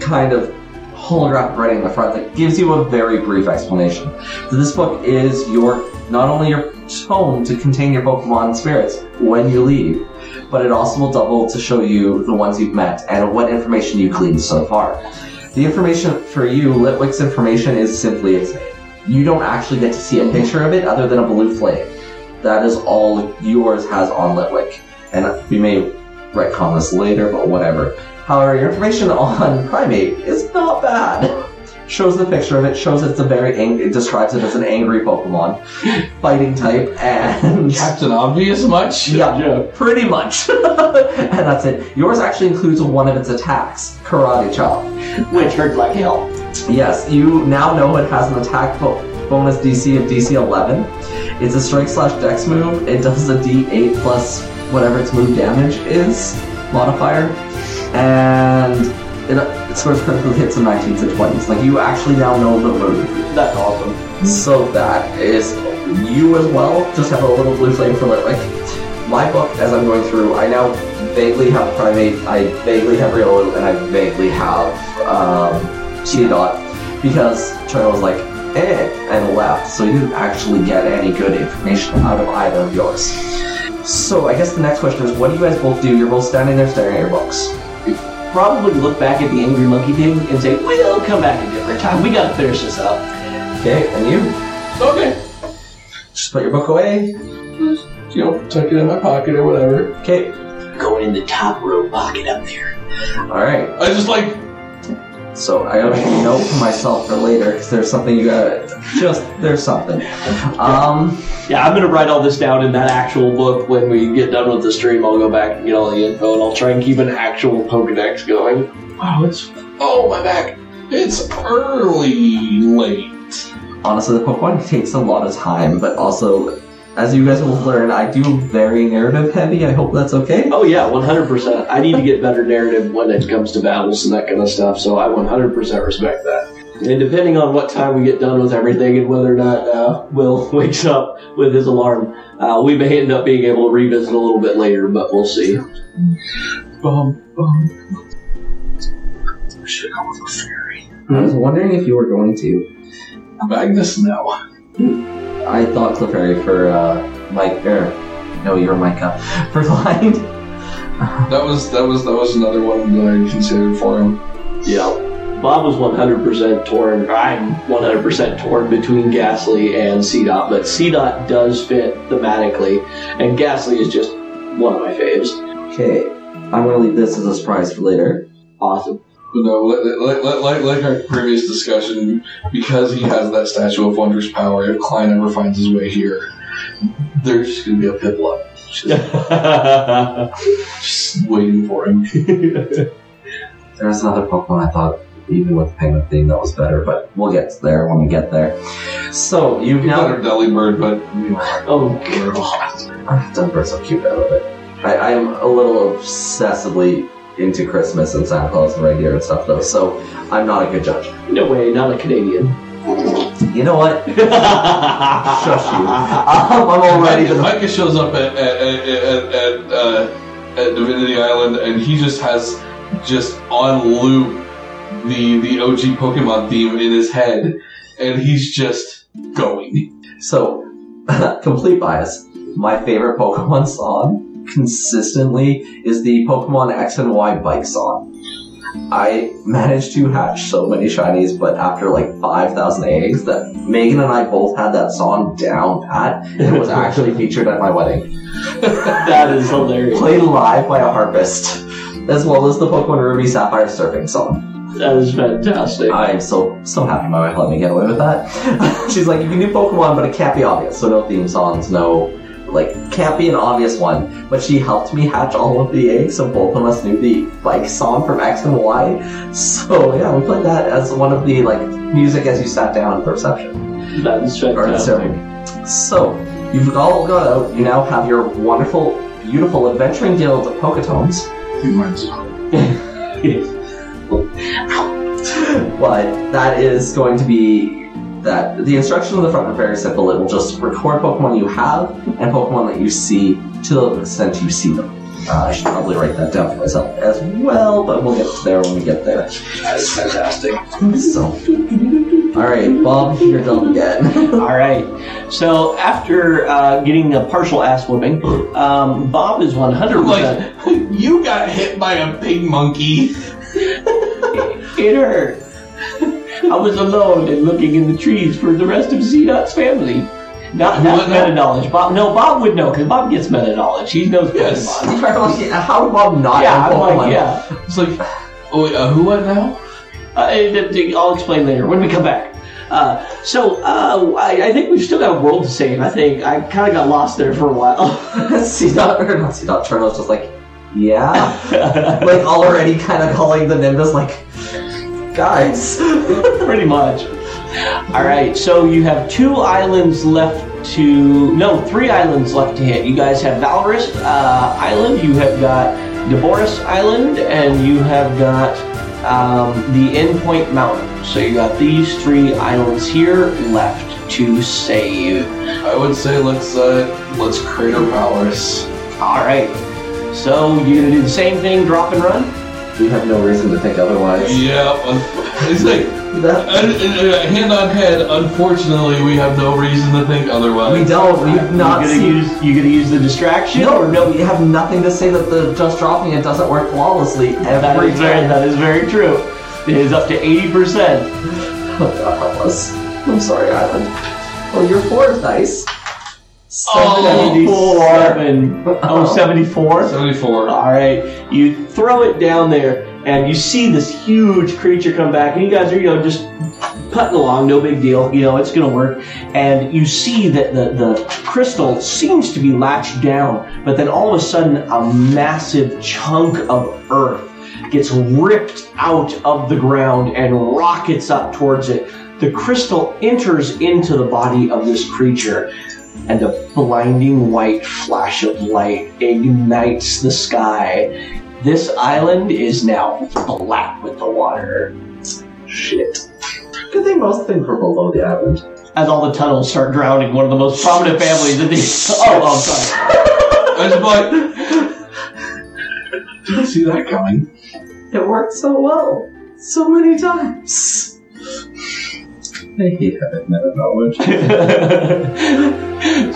kind of holographic writing in the front that gives you a very brief explanation. So this book is your not only your tome to contain your Pokemon spirits when you leave, but it also will double to show you the ones you've met and what information you gleaned so far. The information for you, Litwick's information is simply its name. You don't actually get to see a picture of it other than a blue flame. That is all yours has on Litwick. And we may retcon this later, but whatever. However, your information on Primeape is not bad. Shows the picture of it, shows it's a very ang- it describes it as an angry Pokemon, fighting type, and Captain Obvious much? yeah, pretty much. and that's it. Yours actually includes one of its attacks, Karate Chop. Which hurts like hell. Yes, you now know it has an attack bo- bonus DC of DC 11. It's a strike slash dex move. It does a D8 plus whatever its move damage is modifier, and it, it scores critical hits of 19s and 20s. Like you actually now know the move. That's awesome. So that is you as well. Just have a little blue flame for Litwick. My book, as I'm going through, I now vaguely have Primeape, I vaguely have Riolu, and I vaguely have um, Seedot because Charlie was like, eh, and left. So you didn't actually get any good information out of either of yours. So I guess the next question is, what do you guys both do? You're both standing there staring at your books. Probably look back at the angry monkey thing and say, "We'll come back a different time. We gotta finish this up." Okay, and you Okay. just put your book away. You know, tuck it in my pocket or whatever. Okay, Go in the top row pocket up there. all right. I just like, So I gotta make a note for myself for later because there's something you gotta just there's something. Um, Yeah, I'm gonna write all this down in that actual book when we get done with the stream. I'll go back and get all the info, and I'll try and keep an actual Pokedex going. wow, it's, oh, my back. It's early late. honestly, the Pokemon takes a lot of time, but also, as you guys will learn, I do very narrative heavy. I hope that's okay. Oh yeah, 100%. I need to get better narrative when it comes to battles and that kind of stuff. So I 100% respect that. And depending on what time we get done with everything and whether or not uh, Will wakes up with his alarm, uh, we may end up being able to revisit a little bit later, but we'll see. Bum, bum. I should go with a fairy. I was wondering if you were going to. Magnus, no. I thought Clefairy for uh, Mike. Er, no, you're Micah for blind. That was that was that was another one that I considered for him. Yeah. Bob was 100% torn. I'm 100% torn between Gastly and Seedot, but Seedot does fit thematically, and Gastly is just one of my faves. Okay, I'm gonna leave this as a surprise for later. Awesome. But no, like, like, like, like our previous discussion, because he has that Statue of Wonders power, if Klein ever finds his way here, there's just going to be a Piplup just, just waiting for him. There's another Pokemon I thought, even with the penguin theme, that was better, but we'll get there when we get there. So, you've now. Another Delibird, but you know, oh, Ah, Dunbar's so cute, I love it. I, I'm a little obsessively into Christmas and Santa Claus and reindeer and stuff, though, so I'm not a good judge. no way, not a Canadian. You know what? Shush you. Um, I'm already Micah, the Micah shows up at at, at, at, at, uh, at Divinity Island, and he just has just on loop the the OG Pokemon theme in his head, and he's just going. So, complete bias. My favorite Pokemon song consistently is the Pokemon X and Y bike song. I managed to hatch so many shinies, but after like 5,000 eggs, that Megan and I both had that song down pat, and it was actually featured at my wedding. that is hilarious. Played live by a harpist, as well as the Pokemon Ruby Sapphire surfing song. That is fantastic. I'm so so happy my wife let me get away with that. She's like, you can do Pokemon, but it can't be obvious. So no theme songs, no like can't be an obvious one. But she helped me hatch all of the eggs, so both of us knew the bike song from X and Y. So yeah, we played that as one of the like music as you sat down for reception That is or the fantastic. So you've all got out. You now have your wonderful, beautiful adventuring guild of Poketones. but that is going to be that the instructions on the front are very simple. It will just record Pokemon you have and Pokemon that you see to the extent you see them. Uh, I should probably write that down for myself as well, but we'll get there when we get there. That is fantastic. So, all right, Bob, you're done again. All right. So after uh, getting a partial ass whooping, um, Bob is 100%. Like you got hit by a pig monkey. It hurt. I was alone and looking in the trees for the rest of Seedot's family. Not not now? meta knowledge. Bob, no, Bob would know because Bob gets meta knowledge. He knows Yes. Pokemon. How would Bob not Yeah, know I'm Pokemon? like, yeah. It's like, oh wait, uh, who what now? Uh, it- it- I'll explain later when we come back. Uh, so uh, I, I think we've still got a world to save. I think I kind of got lost there for a while. Seedot or not Seedot Turtle's just like, yeah, like already kind of calling the Nimbus like, guys. Pretty much. All right, so you have two islands left to no, three islands left to hit. You guys have Valorous uh, Island, you have got Deboris Island, and you have got um, the Endpoint Mountain. So you got these three islands here left to save. I would say let's uh, let's Crater Palace. All right, so you're gonna do the same thing, drop and run. We have no reason to think otherwise. Yeah, un- it's like That, uh, uh, hand on head. Unfortunately, we have no reason to think otherwise. we don't. We've not you gonna seen. use you gonna use the distraction No, no, we have nothing to say that the just dropping it doesn't work flawlessly That every is very, time. that is very true. It is up to 80%. Oh God, help us. I'm sorry, Island. Oh, your four is nice. Oh, 77. Oh, 74? Seventy-four. All right. You throw it down there, and you see this huge creature come back, and you guys are, you know, just putting along, no big deal. You know, it's going to work. And you see that the, the crystal seems to be latched down, but then all of a sudden, a massive chunk of earth gets ripped out of the ground and rockets up towards it. The crystal enters into the body of this creature, and a blinding white flash of light ignites the sky. This island is now black with the water. Shit. Good thing most things were below the island. As all the tunnels start drowning, one of the most prominent families in the. Oh, oh, sorry. I was like, didn't see that coming. It worked so well. So many times. I hate having meta knowledge.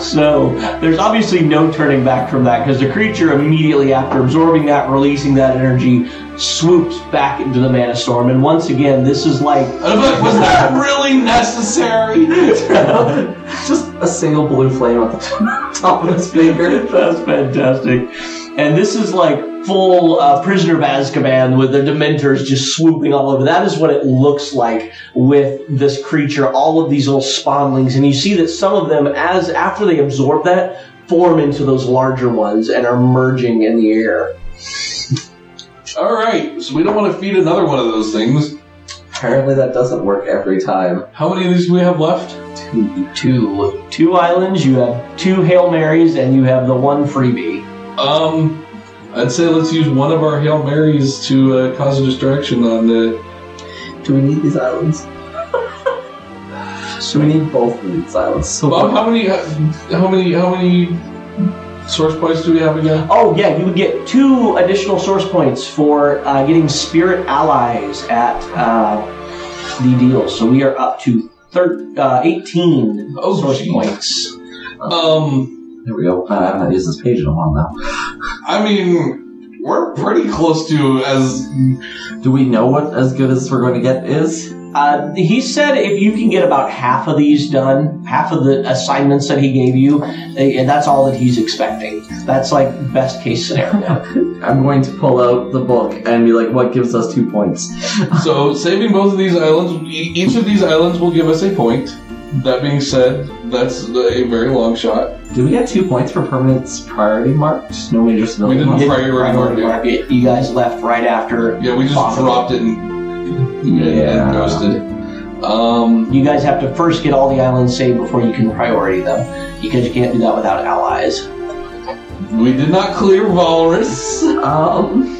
so there's obviously no turning back from that because the creature immediately after absorbing that, releasing that energy, swoops back into the Mana Storm. And once again, this is like, but was that really necessary? Just a single blue flame at the top of his finger. That's fantastic. And this is like full uh, prisoner of Azkaban with the Dementors just swooping all over. That is what it looks like with this creature, all of these little spawnlings. And you see that some of them, as after they absorb that, form into those larger ones and are merging in the air. All right, so we don't want to feed another one of those things. Apparently that doesn't work every time. How many of these do we have left? Two, two islands. You have two Hail Marys, and you have the one freebie. Um, I'd say let's use one of our hail marys to uh, cause a distraction on the. Do we need these islands? so we need both of these islands. So Bob, how many? How many? How many source points do we have again? Oh yeah, you would get two additional source points for uh, getting spirit allies at uh, the deal. So we are up to thir- uh, 18 Oh, source geez. points. Um, There we go. I haven't used this page in a while now. I mean, we're pretty close to as. Do we know what as good as we're going to get is? Uh, he said if you can get about half of these done, half of the assignments that he gave you, eh, and that's all that he's expecting. That's like best case scenario. I'm going to pull out the book and be like, what gives us two points? So saving both of these islands, e- each of these islands will give us a point. That being said, that's a very long shot. Do we get two points for permanent priority marked? No We civilian didn't loss? priority mark it. You guys left right after. Yeah, we just dropped it and, and, Yeah. and ghosted. Um, You guys have to first get all the islands saved before you can priority them, because you can't do that without allies. we did not clear Walrus. Um,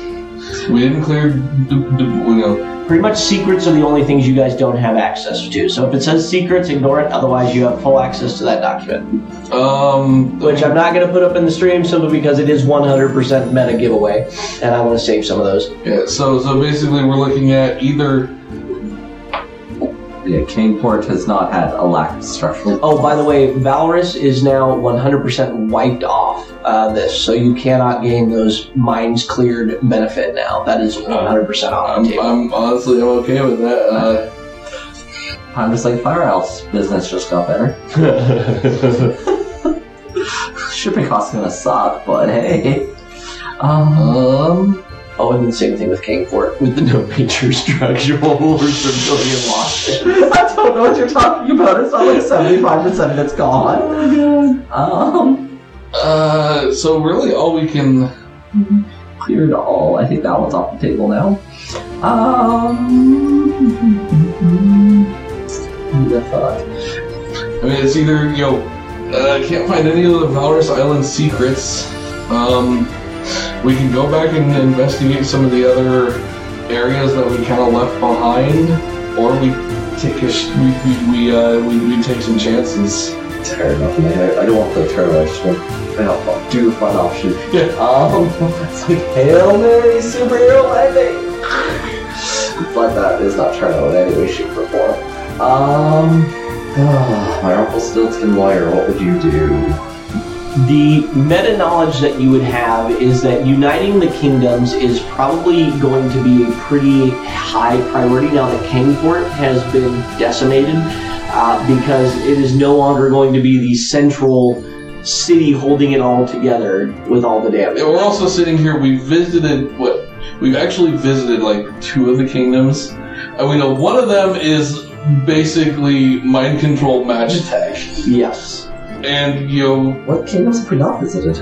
We didn't clear. D- d- Pretty much secrets are the only things you guys don't have access to. So if it says secrets, ignore it. Otherwise, you have full access to that document. um, Which I'm not going to put up in the stream simply because it is 100% meta giveaway, and I want to save some of those. yeah. So so basically, we're looking at either. Yeah, Kingport has not had a lack of structural. Oh, by the way, Valorous is now 100% wiped off uh, this, so you cannot gain those mines cleared benefit now. That is 100% off the I'm, table. I'm honestly I'm okay with that. Uh, I'm just like Firehouse business just got better. Shipping costs gonna suck, but hey. Um, Oh, and then same thing with King Kingport with the no major structural or civilian loss. I don't know what you're talking about. It's not like seventy-five percent of it's gone. Um, uh, so really, all we can. clear it all. I think that one's off the table now. Um, who'd have? I mean, it's either you know, uh, I can't find any of the Valorous Island secrets. Um, we can go back and investigate some of the other areas that we kind of left behind, or we take a sh- we we we, uh, we we take some chances. Turn off. I, I don't want the turn. I just want to help do the fun option. Yeah. Um, it's like Hail Mary superhero landing. but that is not out in any way, shape, or form. Um, ah, my Rumpelstiltskin lawyer, what would you do? The meta knowledge that you would have is that uniting the kingdoms is probably going to be a pretty high priority now that Kingport has been decimated, uh, because it is no longer going to be the central city holding it all together with all the damage. And we're also sitting here. We visited what we've actually visited like two of the kingdoms, and we know one of them is basically mind control Magitech, Yes. And you What kingdoms have we not visited?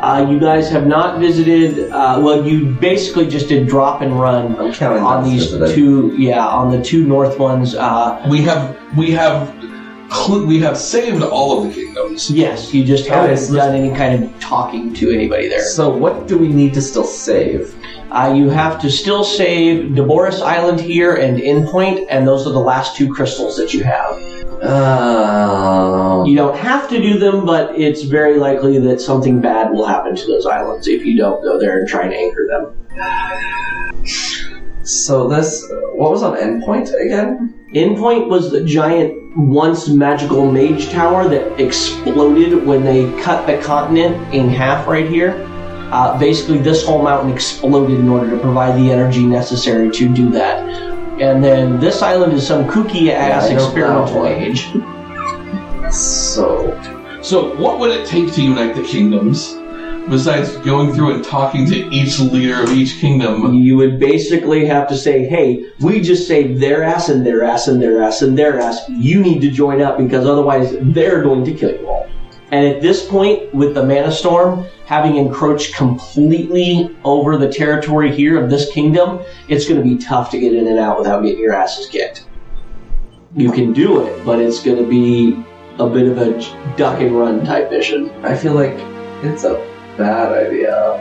Uh, you guys have not visited. Uh, well, you basically just did drop and run I'm counting on these visited. two. Yeah, on the two north ones. Uh, we have we have cl- we have saved all of the kingdoms. yes, you just haven't done any kind of talking to anybody there. So what do we need to still save? Uh, you have to still save Deborus Island here and Endpoint, and those are the last two crystals that you have. Um, You don't have to do them, but it's very likely that something bad will happen to those islands if you don't go there and try and anchor them. so this, what was on endpoint again? Endpoint was the giant once magical mage tower that exploded when they cut the continent in half right here. Uh, basically, this whole mountain exploded in order to provide the energy necessary to do that. And then this island is some kooky ass I know that experimental age. So, So, what would it take to unite the kingdoms? Besides going through and talking to each leader of each kingdom, You would basically have to say, hey, we just saved their ass and their ass and their ass and their ass. You need to join up because otherwise they're going to kill you all. And at this point, with the Mana Storm having encroached completely over the territory here of this kingdom, it's going to be tough to get in and out without getting your asses kicked. You can do it, but it's going to be a bit of a duck and run type mission. I feel like it's a bad idea.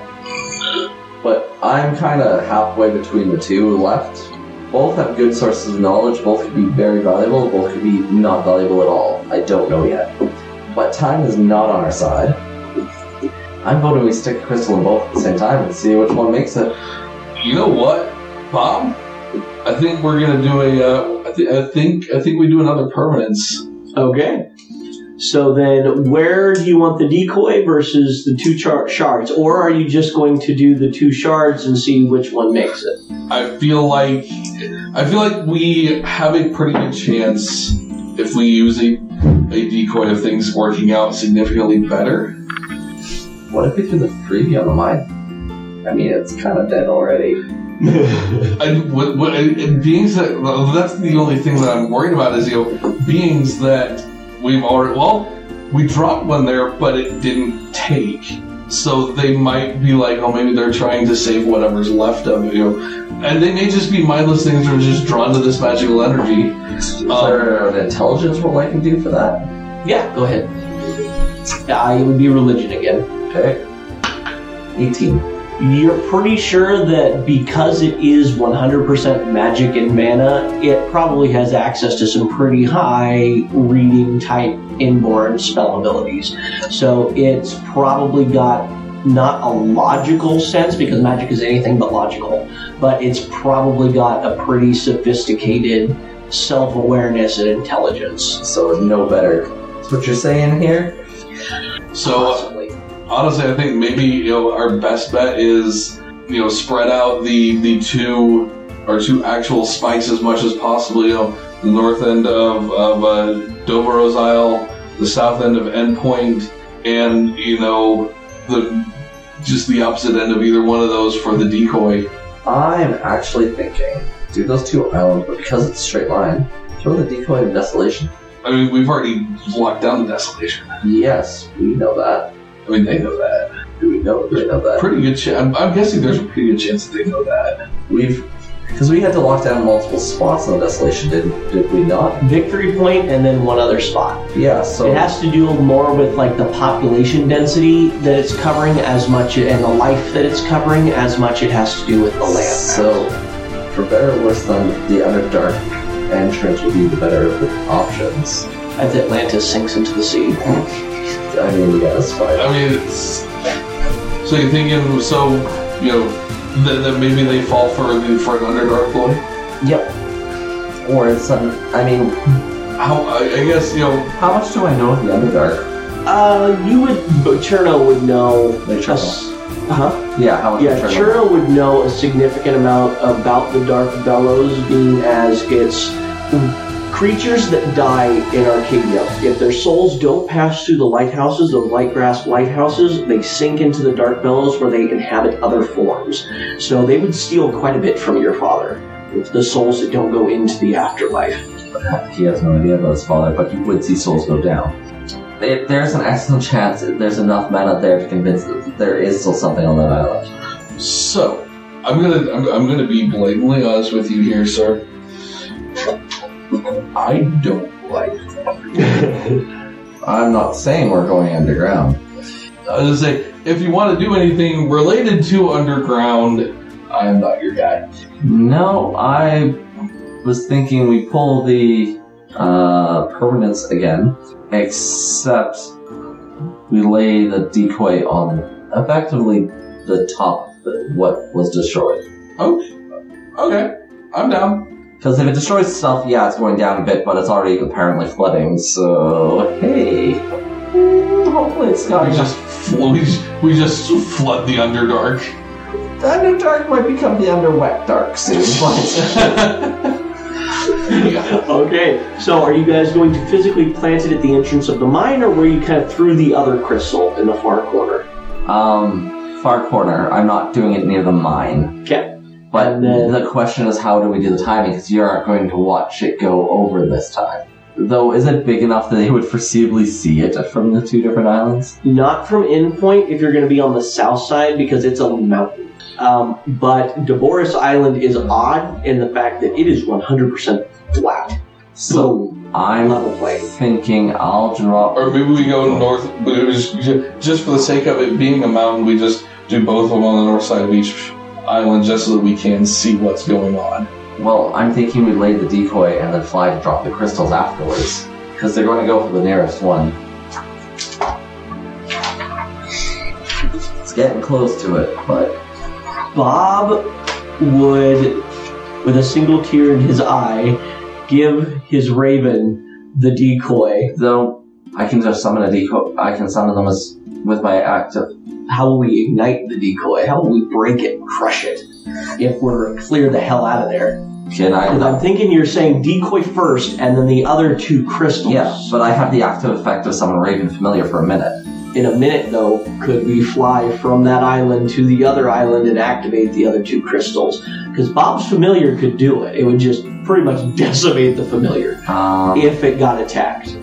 But I'm kind of halfway between the two left. Both have good sources of knowledge, both could be very valuable, both could be not valuable at all. I don't know yet. But time is not on our side. I'm voting we stick a crystal in both at the same time and see which one makes it. you know what, Bob? I think we're gonna do a. Uh, I, th- I think I think we do another permanence. Okay. So then, where do you want the decoy versus the two char- shards, or are you just going to do the two shards and see which one makes it? I feel like I feel like we have a pretty good chance if we use a, a decoy of things working out significantly better. What if we threw the freebie on the mine? I mean, it's kind of dead already. And what, what and beings that well, that's the only thing that I'm worried about is you know beings that we've already well we dropped one there but it didn't take so they might be like oh maybe they're trying to save whatever's left of you and they may just be mindless things that are just drawn to this magical energy. Is Um, there an intelligence roll I can do for that? Yeah, go ahead. Yeah, it would be religion again. Okay. 18. You're pretty sure that because it is 100% magic and mana, it probably has access to some pretty high reading type inborn spell abilities. So it's probably got not a logical sense because magic is anything but logical, but it's probably got a pretty sophisticated self awareness and intelligence. So no better. That's what you're saying here? So Possibly. Honestly, I think maybe you know our best bet is you know spread out the the two or two actual spikes as much as possible. You know, the north end of of uh, Doveros Isle, the south end of Endpoint, and you know the just the opposite end of either one of those for the decoy. I'm actually thinking do those two islands, but because it's a straight line, throw the decoy in desolation. I mean, we've already locked down the desolation. Yes, we know that. I mean, they know that. Do we know they know that? Pretty good chance. I'm, I'm guessing there's a pretty good chance that they know that. We've because we had to lock down multiple spots on the desolation, did did we not? Victory point and then one other spot. Yeah. So It has to do more with like the population density that it's covering as much and the life that it's covering as much it has to do with the land. So, for better or worse, then the Underdark entrance would be the better of the options. As Atlantis sinks into the sea. I mean, yeah, that's fine. I mean, it's. So you're thinking, so, you know, that, that maybe they fall for, the- for an Underdark ploy? Yep. Or it's an, I mean, How, I, I guess, you know, how much do I know of the Underdark? Uh, you would, but Cherno would know. Like a s- Uh-huh. Yeah, how much? Yeah, Eternal- Cherno would know a significant amount about the Dark Bellows, being as it's creatures that die in Arcadia. If their souls don't pass through the lighthouses, those light grass lighthouses, they sink into the Dark Bellows where they inhabit other forms. So they would steal quite a bit from your father. The souls that don't go into the afterlife. He has no idea about his father, but he would see souls go down. It, there's an excellent chance that there's enough mana there to convince that there is still something on that island. so, I'm gonna, I'm, I'm gonna be blatantly honest with you here, sir. I don't like I'm not saying we're going underground. I was gonna say, if you want to do anything related to underground, I'm not your guy. No, I was thinking we pull the uh, permanence again, except we lay the decoy on effectively the top of what was destroyed. Okay, I'm down. Because if it destroys itself, yeah, it's going down a bit, but it's already apparently flooding, so hey. Hopefully it's got We just fl- we just, we just flood the Underdark. The Underdark might become the Underwet Dark soon, but yeah. Okay, so are you guys going to physically plant it at the entrance of the mine, or were you kind of through the other crystal in the far corner? um, far corner. I'm not doing it near the mine. Okay. But And then- the question is, how do we do the timing? Because you aren't going to watch it go over this time. Though, is it big enough that they would foreseeably see it from the two different islands? Not from endpoint if you're going to be on the south side because it's a mountain. Um, but Deborah Island is odd in the fact that it is 100% flat. So I'm level plane. thinking I'll drop. Or maybe we go north, but it was just for the sake of it being a mountain. We just do both of them on the north side of each island, just so that we can see what's going on. Well, I'm thinking we lay the decoy and then fly to drop the crystals afterwards. Because they're going to go for the nearest one. It's getting close to it, but Bob would, with a single tear in his eye, give his raven the decoy. though I can just summon a decoy. I can summon them as with my active. How will we ignite the decoy? How will we break it, crush it, if we're clear the hell out of there? Can I? Because I'm thinking you're saying decoy first, and then the other two crystals. Yeah, but I have the active effect of summon Raven Familiar for a minute. In a minute, though, could we fly from that island to the other island and activate the other two crystals? Because Bob's familiar could do it. It would just pretty much decimate the familiar Um, if it got attacked.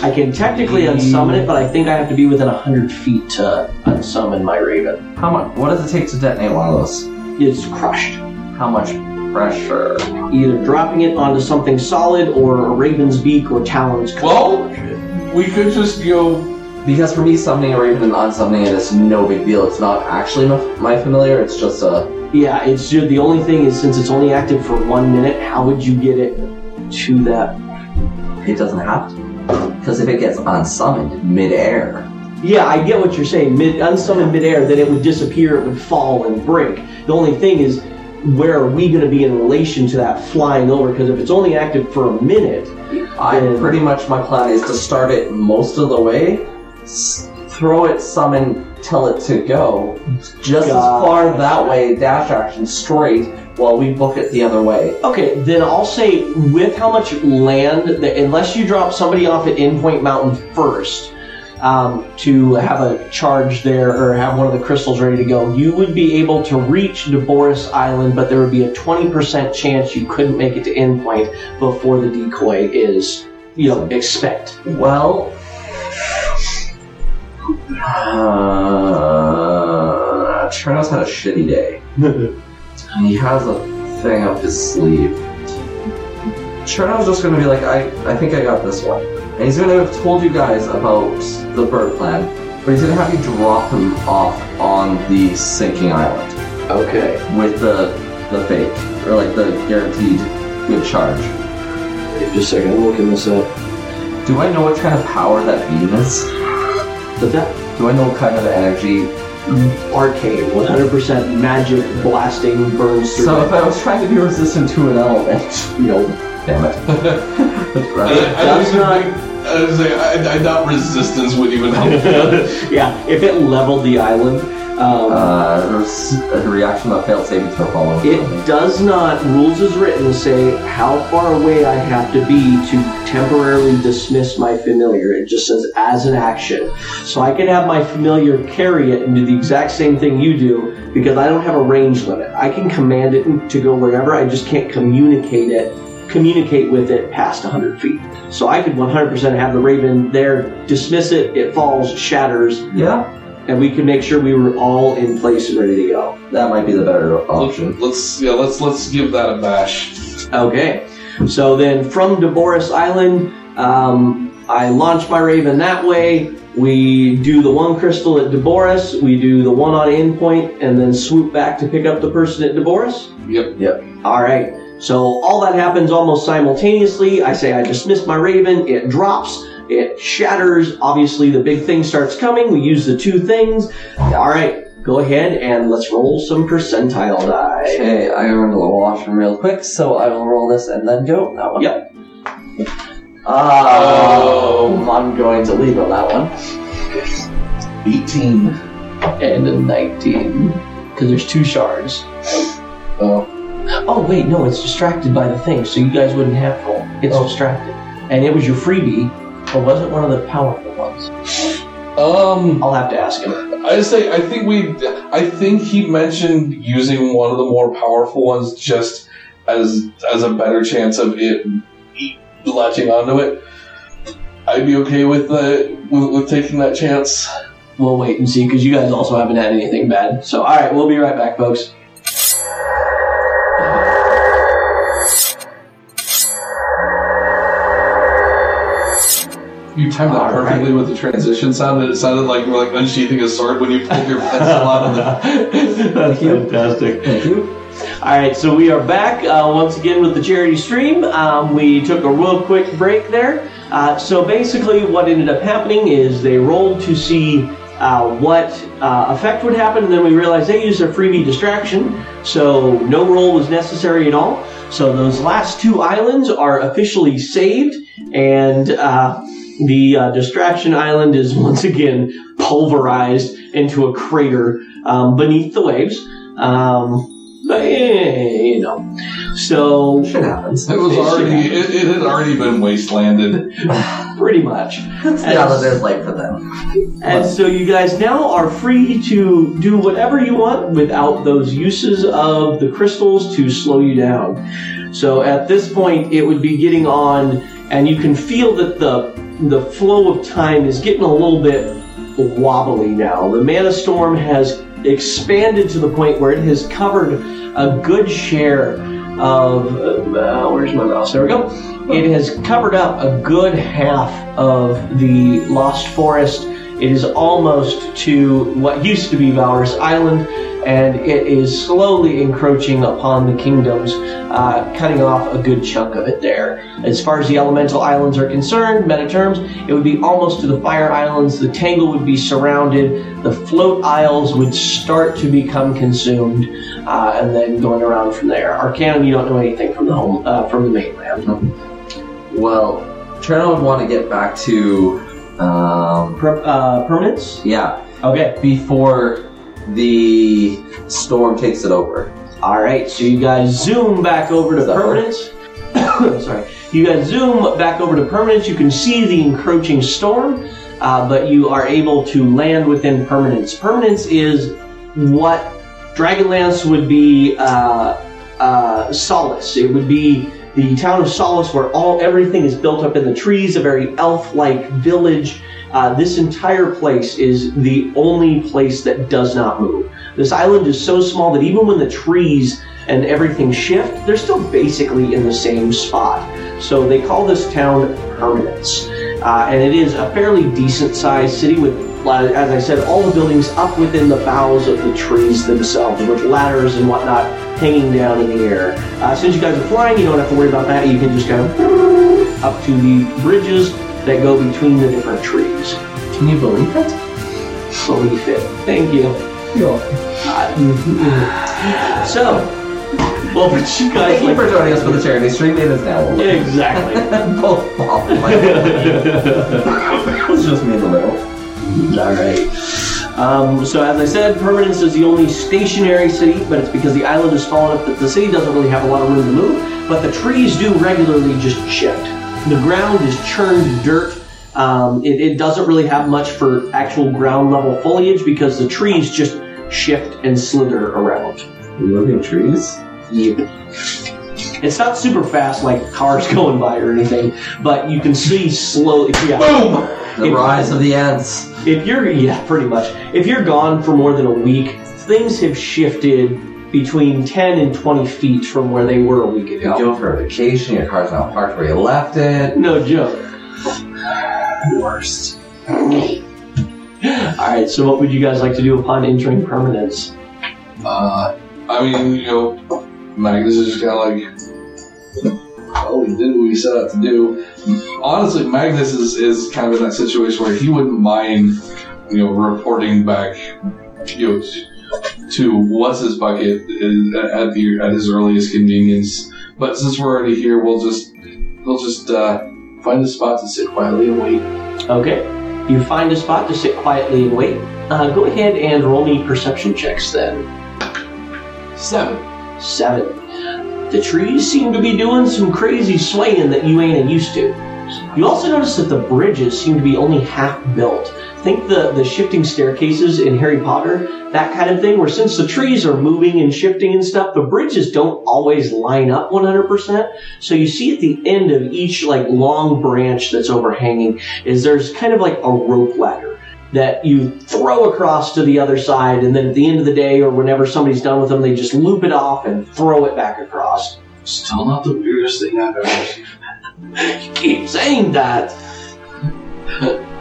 I can technically unsummon it, but I think I have to be within 100 feet to unsummon my raven. how much? What does it take to detonate one of those? It's crushed. How much pressure? Either dropping it onto something solid or a raven's beak or talons. could Well- We could just go. Because for me, summoning a Raven and unsummoning it is no big deal. It's not actually my, my familiar. It's just a. Yeah, it's just the only thing is since it's only active for one minute, how would you get it to that It doesn't have to. Because if it gets unsummoned midair, Yeah, I get what you're saying. Mid unsummoned midair, then it would disappear, it would fall and break. The only thing is, where are we going to be in relation to that flying over? Because if it's only active for a minute, I Yeah. pretty much my plan is to start it most of the way, s- throw it, summon, tell it to go, just as far that way, dash action straight, while we book it the other way. okay, then I'll say with how much land, that unless you drop somebody off at Endpoint Mountain first. Um, to have a charge there or have one of the crystals ready to go, you would be able to reach Deboris Island, but there would be a 20% chance you couldn't make it to Endpoint before the decoy is, you know, expect. Well, uh, had a shitty day. And he has a thing up his sleeve. Cherno's just gonna be like, I, I think I got this one. And he's gonna have told you guys about the bird plan, but he's gonna have you drop him off on the sinking island Okay. with the the fake, or like the guaranteed good charge. Just a second, I'm looking this up. Do I know what kind of power that beam is? But that Do I know what kind of energy arcane, 100% magic blasting burns through So it. if I was trying to be resistant to an element, No. damn it. I, Right. I does don't not- think. I, was like, I, I doubt resistance would even help. yeah, if it leveled the island, um, uh, a reaction that failed saving throw following. it does not, rules as written, say how far away I have to be to temporarily dismiss my familiar. It just says as an action. So I can have my familiar carry it and do the exact same thing you do because I don't have a range limit. I can command it to go wherever, I just can't communicate it, communicate with it past 100 feet. So I could 100% have the Raven there, dismiss it, it falls, shatters, Yeah, and we can make sure we were all in place and ready to go. that might be the better option. Let's yeah, let's let's give that a bash. Okay. So then from Deboris Island, um, I launch my Raven that way. We do the one crystal at Deboris, we do the one on Endpoint, and then swoop back to pick up the person at Deboris. Yep. Yep. All right. So all that happens almost simultaneously. I say I dismiss my Raven. It drops. It shatters. Obviously, the big thing starts coming. We use the two things. All right. Go ahead and let's roll some percentile die. Okay, I run to the washroom real quick, so I will roll this and then go. That one. Yep. Oh, I'm going to leave on that one. 18. And a 19. Because there's two shards. Oh. Oh, wait, no, it's distracted by the thing, so you guys wouldn't have full. It's Oh. distracted. And it was your freebie, but wasn't one of the powerful ones. Um, I'll have to ask him. I say I think we. I think he mentioned using one of the more powerful ones just as as a better chance of it latching onto it. I'd be okay with the with, with taking that chance. We'll wait and see, because you guys also haven't had anything bad. So, alright, we'll be right back, folks. You timed that perfectly with the transition sound. It sounded like you were like unsheathing a sword when you pulled your pencil out of the. That's fantastic. Thank you. All right, so we are back uh, once again with the charity stream. Um, we took a real quick break there. Uh, so basically, what ended up happening is they rolled to see uh, what uh, effect would happen, and then we realized they used their freebie distraction, so no roll was necessary at all. So those last two islands are officially saved, and uh, the uh, distraction island is once again pulverized into a crater um, beneath the waves. Um, but eh, you know, so Shit happens. It was already. It, it had already been wastelanded. pretty much. It's the islanders' life for them. And so you guys now are free to do whatever you want without those uses of the crystals to slow you down. So at this point, it would be getting on, and you can feel that the the flow of time is getting a little bit wobbly now. The mana storm has expanded to the point where it has covered a good share of. Uh, where's my mouse? There we go. It has covered up a good half of the Lost Forest. It is almost to what used to be Valorous Island, and it is slowly encroaching upon the kingdoms, uh, cutting off a good chunk of it there. As far as the elemental islands are concerned, meta terms, it would be almost to the fire islands. The tangle would be surrounded. The float isles would start to become consumed, uh, and then going around from there. Arcanum, you don't know anything from the home uh, from the mainland. Well, Trina would want to get back to, um, Per- uh, permanence? yeah, Okay. before the storm takes it over. All right, so you guys zoom back over to permanence. Sorry, you guys zoom back over to permanence. You can see the encroaching storm, uh, but you are able to land within permanence. Permanence is what Dragonlance would be uh, uh, Solace. It would be the town of Solace, where all everything is built up in the trees, a very elf-like village. Uh, this entire place is the only place that does not move. This island is so small that even when the trees and everything shift, they're still basically in the same spot. So they call this town Permanence. Uh, and it is a fairly decent sized city with, uh, as I said, all the buildings up within the boughs of the trees themselves, with ladders and whatnot hanging down in the air. Uh, since you guys are flying, you don't have to worry about that. You can just kind of up to the bridges that go between the different trees. Can you believe it? Believe it. Thank you. Uh, so, well, but you guys Thank you for joining us for the charity stream. It is now exactly. Both fall. It's just me in the middle. All right. Um, so as I said, Permanence is the only stationary city, but it's because the island is small enough that the city doesn't really have a lot of room to move. But the trees do regularly just shift. The ground is churned dirt. Um, it, it doesn't really have much for actual ground level foliage because the trees just shift and slither around. Moving trees? It's not super fast like cars going by or anything, but you can see slowly. Yeah. Boom! The If- rise of the ants. If you're yeah, pretty much. If you're gone for more than a week, things have shifted between 10 and 20 feet from where they were a week You ago. go for a vacation, your car's not parked where you left it. No joke. Worst. All right. So, what would you guys like to do upon entering permanence? Uh, I mean, you know, Magnus is just kind of like, well, we did what we set out to do. Honestly, Magnus is, is kind of in that situation where he wouldn't mind, you know, reporting back, you know, to, to what's his bucket at the at his earliest convenience. But since we're already here, we'll just we'll just uh, find a spot to sit quietly and wait. Okay. You find a spot to sit quietly and wait. Uh, go ahead and roll me perception checks then. Seven. Seven. The trees seem to be doing some crazy swaying that you ain't used to. You also notice that the bridges seem to be only half built. Think the, the shifting staircases in Harry Potter, that kind of thing, where since the trees are moving and shifting and stuff, the bridges don't always line up 100%. So you see at the end of each like long branch that's overhanging is there's kind of like a rope ladder that you throw across to the other side, and then at the end of the day or whenever somebody's done with them, they just loop it off and throw it back across. Still not the weirdest thing I've ever seen. You keep saying that.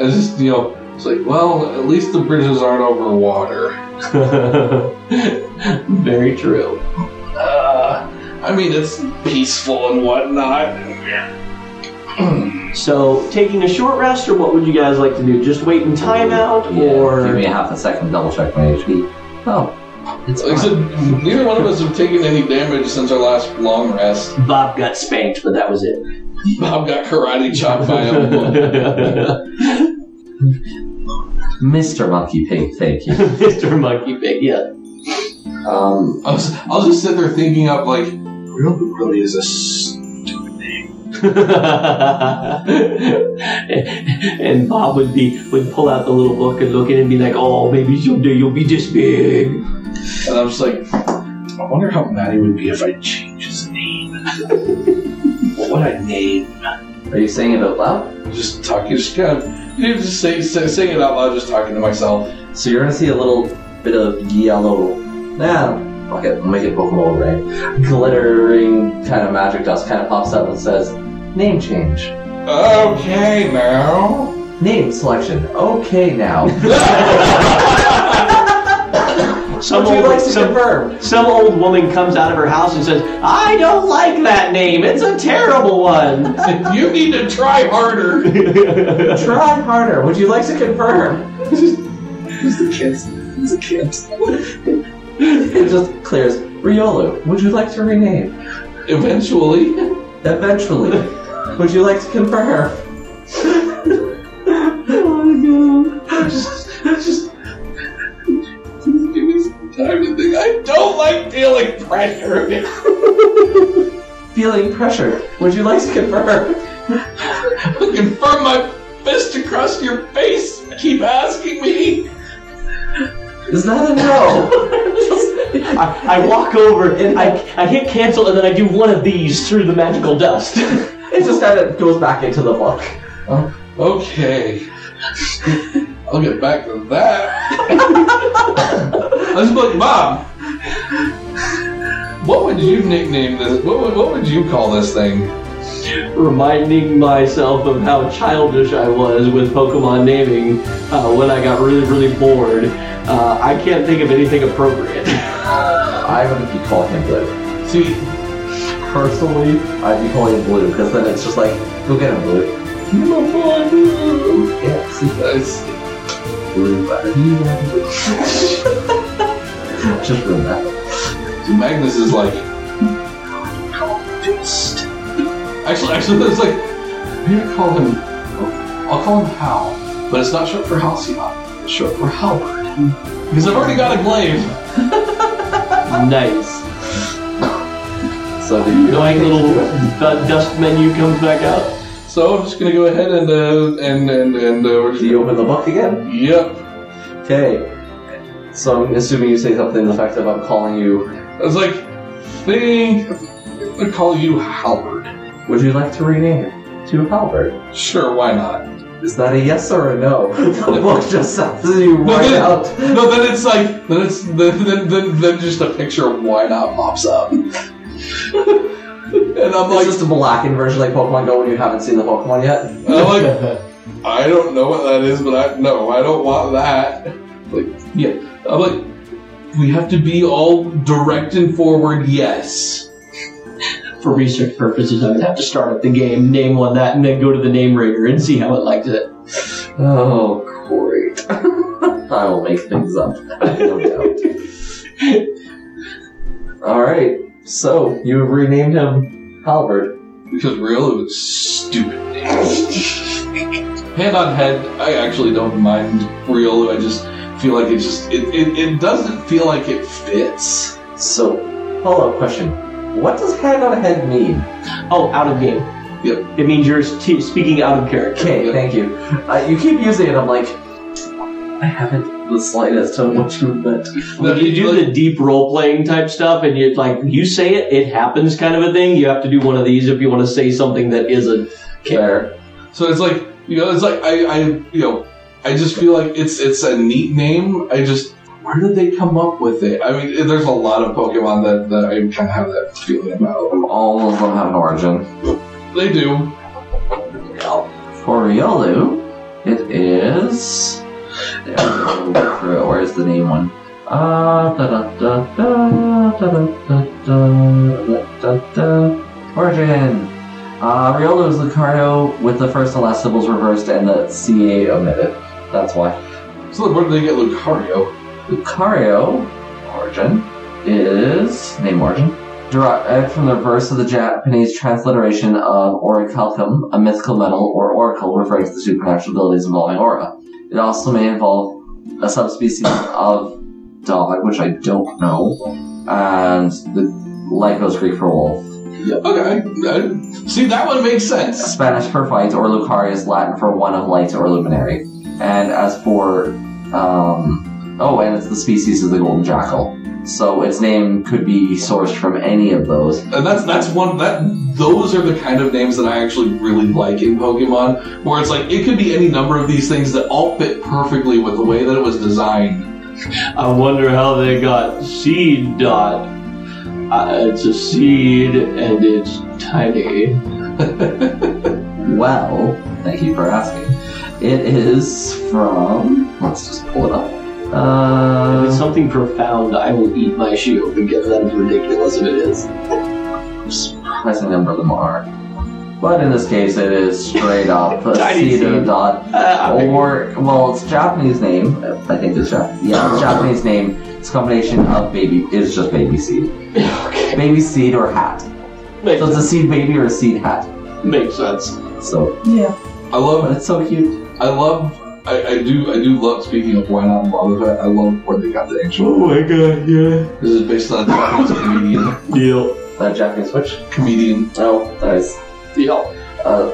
It's just, you know, it's like, well, at least the bridges aren't over water. Very true. Uh, I mean, it's peaceful and whatnot. So, taking a short rest, or what would you guys like to do? Just wait in timeout, Give or give me a half a second to double check my HP. Oh, it's Like I said, neither one of us have taken any damage since our last long rest. Bob got spanked, but that was it. Bob got karate chopped by him. Mr. Monkey Pig, thank you. Mr. Monkey Pig, yeah. Um, I was, I was just sitting there thinking up, like, really, really is a stupid name. and Bob would be would pull out the little book and look at it and be like, "Oh, maybe someday you'll be this big." And I'm just like, I wonder how mad he would be if I change his name. what would I name? are you saying it out loud? Just talking, just kind of, you know, just say, say, saying it out loud, just talking to myself. So you're gonna see a little bit of yellow. Nah, fuck it, make it Pokemon ray. Glittering kind of magic dust kind of pops up and says, "Name change." Okay, now. Name selection. Okay, now. Some Would you old, like to some, confirm? some old woman comes out of her house and says, "I don't like that name. It's a terrible one." you need to try harder. Try harder. Would you like to confirm? Who's the kid? Who's the kid? It just clears. Riolu, would you like to rename? Eventually. Eventually. would you like to confirm? Oh, just, just, like feeling pressure. Feeling pressure. Would you like to confirm? Confirm my fist across your face. Keep asking me. Is that a no? I, I walk over, and I, I hit cancel, and then I do one of these through the magical dust. it just kind of goes back into the book. Okay. I'll get back to that. I was like, Mom. What would you nickname this? What would, what would you call this thing? reminding myself of how childish I was with Pokemon naming uh, when I got really, really bored. Uh, I can't think of anything appropriate. I would be calling him Blue. See, Personally, I'd be calling him Blue because then it's just like, go get him, Blue. you my boy Blue. Yeah, see, It's- Blue better. Just that. see, Magnus is like. Actually, actually, it's like maybe I call him. I'll call him Hal, but it's not short for Halcyon. It's short for Halberd because I've already got a glaive. nice. So the Annoying little dust menu comes back out. So I'm just gonna go ahead and uh, and and and uh, Do you open the book again? Yep. Okay. So I'm assuming you say something The fact effective. I'm calling you. I was like, think. I'm gonna call you Halberd. Would you like to rename it to Halbert? Sure, why not? Is that a yes or a no? The book just says you right out. No, then it's like then it's then then then, then just a picture of why not pops up. and I'm It's just a blackened version like Pokemon Go when you haven't seen the Pokemon yet. I'm like, I don't know what that is, but I no, I don't want that. Like, yeah, I'm like, we have to be all direct and forward. Yes. For research purposes, I would have to start up the game, name one that, and then go to the name rater and see how it liked it. Oh, great. I will make things up. No doubt. Alright, so you have renamed him Halbert. because Riolu is stupid. Hand on head, I actually don't mind Riolu. I just feel like it just it, it, it doesn't feel like it fits. So, follow up question. What does hand on head mean? Oh, out of game. Yep. It means you're t- speaking out of character. Okay, Yeah. thank you. Uh, you keep using it, I'm like, I haven't the slightest of what you meant. When you do the deep role playing type stuff, and you like you say it, it happens kind of a thing. You have to do one of these if you want to say something that isn't. Fair. So it's like you know, it's like I, I you know, I just feel like it's it's a neat name. I just where did they come up with it? I mean, there's a lot of Pokemon that, that I kind of have that feeling about. All of them have an origin. They do. For Riolu, it is. Where's the name one? Uh, da da da da da da da da da da. Origin. Uh, Riolu is Lucario with the first and last syllables reversed and the CA omitted. That's why. So where did they get Lucario? Lucario origin is name origin derived from the reverse of the Japanese transliteration of Orichalcum, a mythical metal or oracle referring to the supernatural abilities involving aura. It also may involve a subspecies of dog, which I don't know, and the Lycos Greek for wolf. Yeah, Okay, see that one makes sense. Spanish for fight, or Lucarius Latin for one of light or luminary. And as for, um, oh, and it's the species of the golden jackal. So its name could be sourced from any of those. And that's that's one that those are the kind of names that I actually really like in Pokemon, where it's like it could be any number of these things that all fit perfectly with the way that it was designed. I wonder how they got Seedot. Uh, it's a seed and it's tiny. Well, thank you for asking. It is from. Let's just pull it up. If it's Uh, something profound, I will eat my shield because that is ridiculous if it is. surprising number of them are. But in this case, it is straight up a Tiny seed and a dot. Uh, Or, well, it's Japanese name. I think it's Japanese. Yeah, it's Japanese name. It's a combination of baby. It's just baby seed. okay. Baby seed or hat. Makes, So it's a seed baby or a seed hat. makes sense. So yeah, I love but it's so cute. I love I, I do I do love speaking of why not Wobbuffet, I love where they got the name. Oh my god, yeah. This is based on a Japanese comedian. Deal. That Japanese switch. Comedian. Oh, nice. Deal. Uh,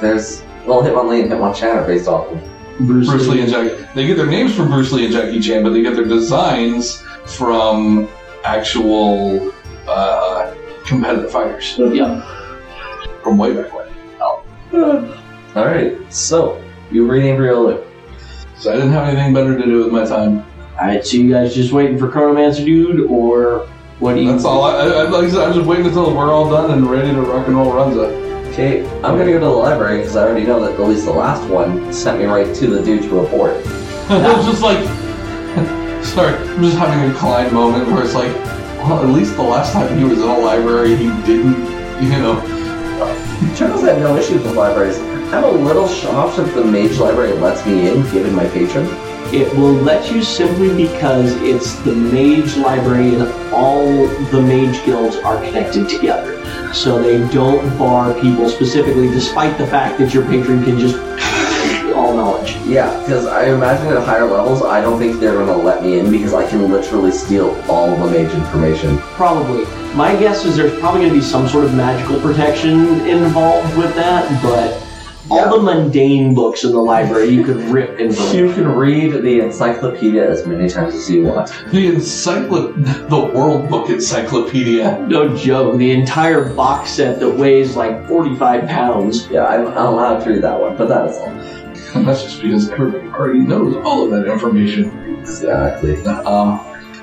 there's well, Hitmonlee and Hitmonchan are based off of. Bruce, Bruce Lee and Jackie. They get their names from Bruce Lee and Jackie Chan, but they get their designs from actual uh, competitive fighters Yeah. from way back when. Oh. All right, so you renamed Riolu. So I didn't have anything better to do with my time. Alright, so you guys just waiting for Chronomancer Dude, or what do you. That's all. I, I, like I said, I'm just waiting until we're all done and ready to rock and roll Runza. Okay, I'm gonna go to the library because I already know that at least the last one sent me right to the dude to report. I was just like, sorry, I'm just having a Klein moment where it's like, well, at least the last time he was in a library, he didn't, you know. Turtles have no issues with libraries. I'm a little shocked that the mage library lets me in, given my patron. It will let you simply because it's the mage library and all the mage guilds are connected together. So they don't bar people specifically, despite the fact that your patron can just all knowledge. Yeah, because I imagine at higher levels, I don't think they're gonna let me in because I can literally steal all the mage information. Probably. My guess is there's probably going to be some sort of magical protection involved with that, but all the mundane books in the library you could rip information. You can read the encyclopedia as many times as you want. The encyclo- the World Book Encyclopedia. No joke. The entire box set that weighs like 45 pounds. Yeah, I'm, I'm allowed to read that one, but that is all. And that's just because everybody already knows all of that information. Exactly. Um,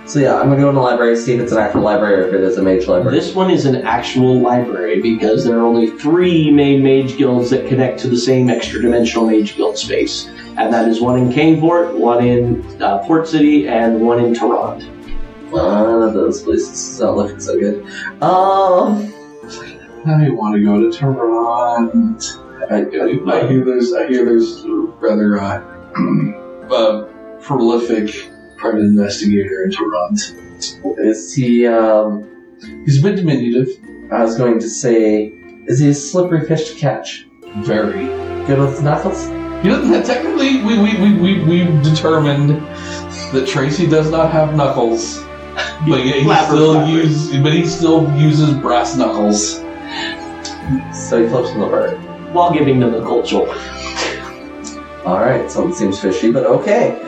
So yeah, I'm gonna go in the library, see if it's an actual library or if it is a mage library. This one is an actual library because there are only three main mage guilds that connect to the same extra dimensional mage guild space. And that is one in Caneport, one in uh, Port City, and one in Toronto. One of those places is not looking so good. Um, I want to go to Toronto. I, I, I hear there's I hear there's rather uh, uh, prolific private investigator in Toronto. is he? Um, He's a bit diminutive. I was going to say, Is he a slippery fish to catch? Very. Good with knuckles? He doesn't. Technically, we we we we we determined that Tracy does not have knuckles, but yet he Flapper, still flapper. uses. But he still uses brass knuckles. So he flips from the bird. While giving them the cold shoulder. Alright, so it seems fishy, but okay.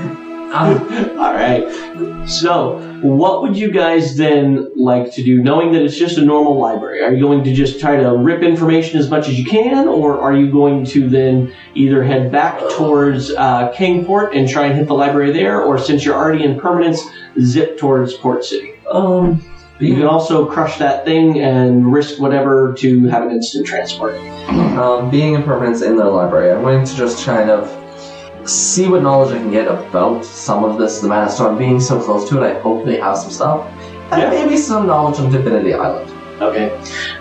Um, All right. So, what would you guys then like to do, knowing that it's just a normal library? Are you going to just try to rip information as much as you can, or are you going to then either head back towards uh, Kingport and try and hit the library there, or since you're already in permanence, zip towards Port City? um, You can also crush that thing and risk whatever to have an instant transport. um, being in permanence in the library, I'm going to just kind of see what knowledge I can get about some of this, the Mana Storm. Being so close to it, I hope they have some stuff. And Yeah. maybe some knowledge on Divinity Island. Okay.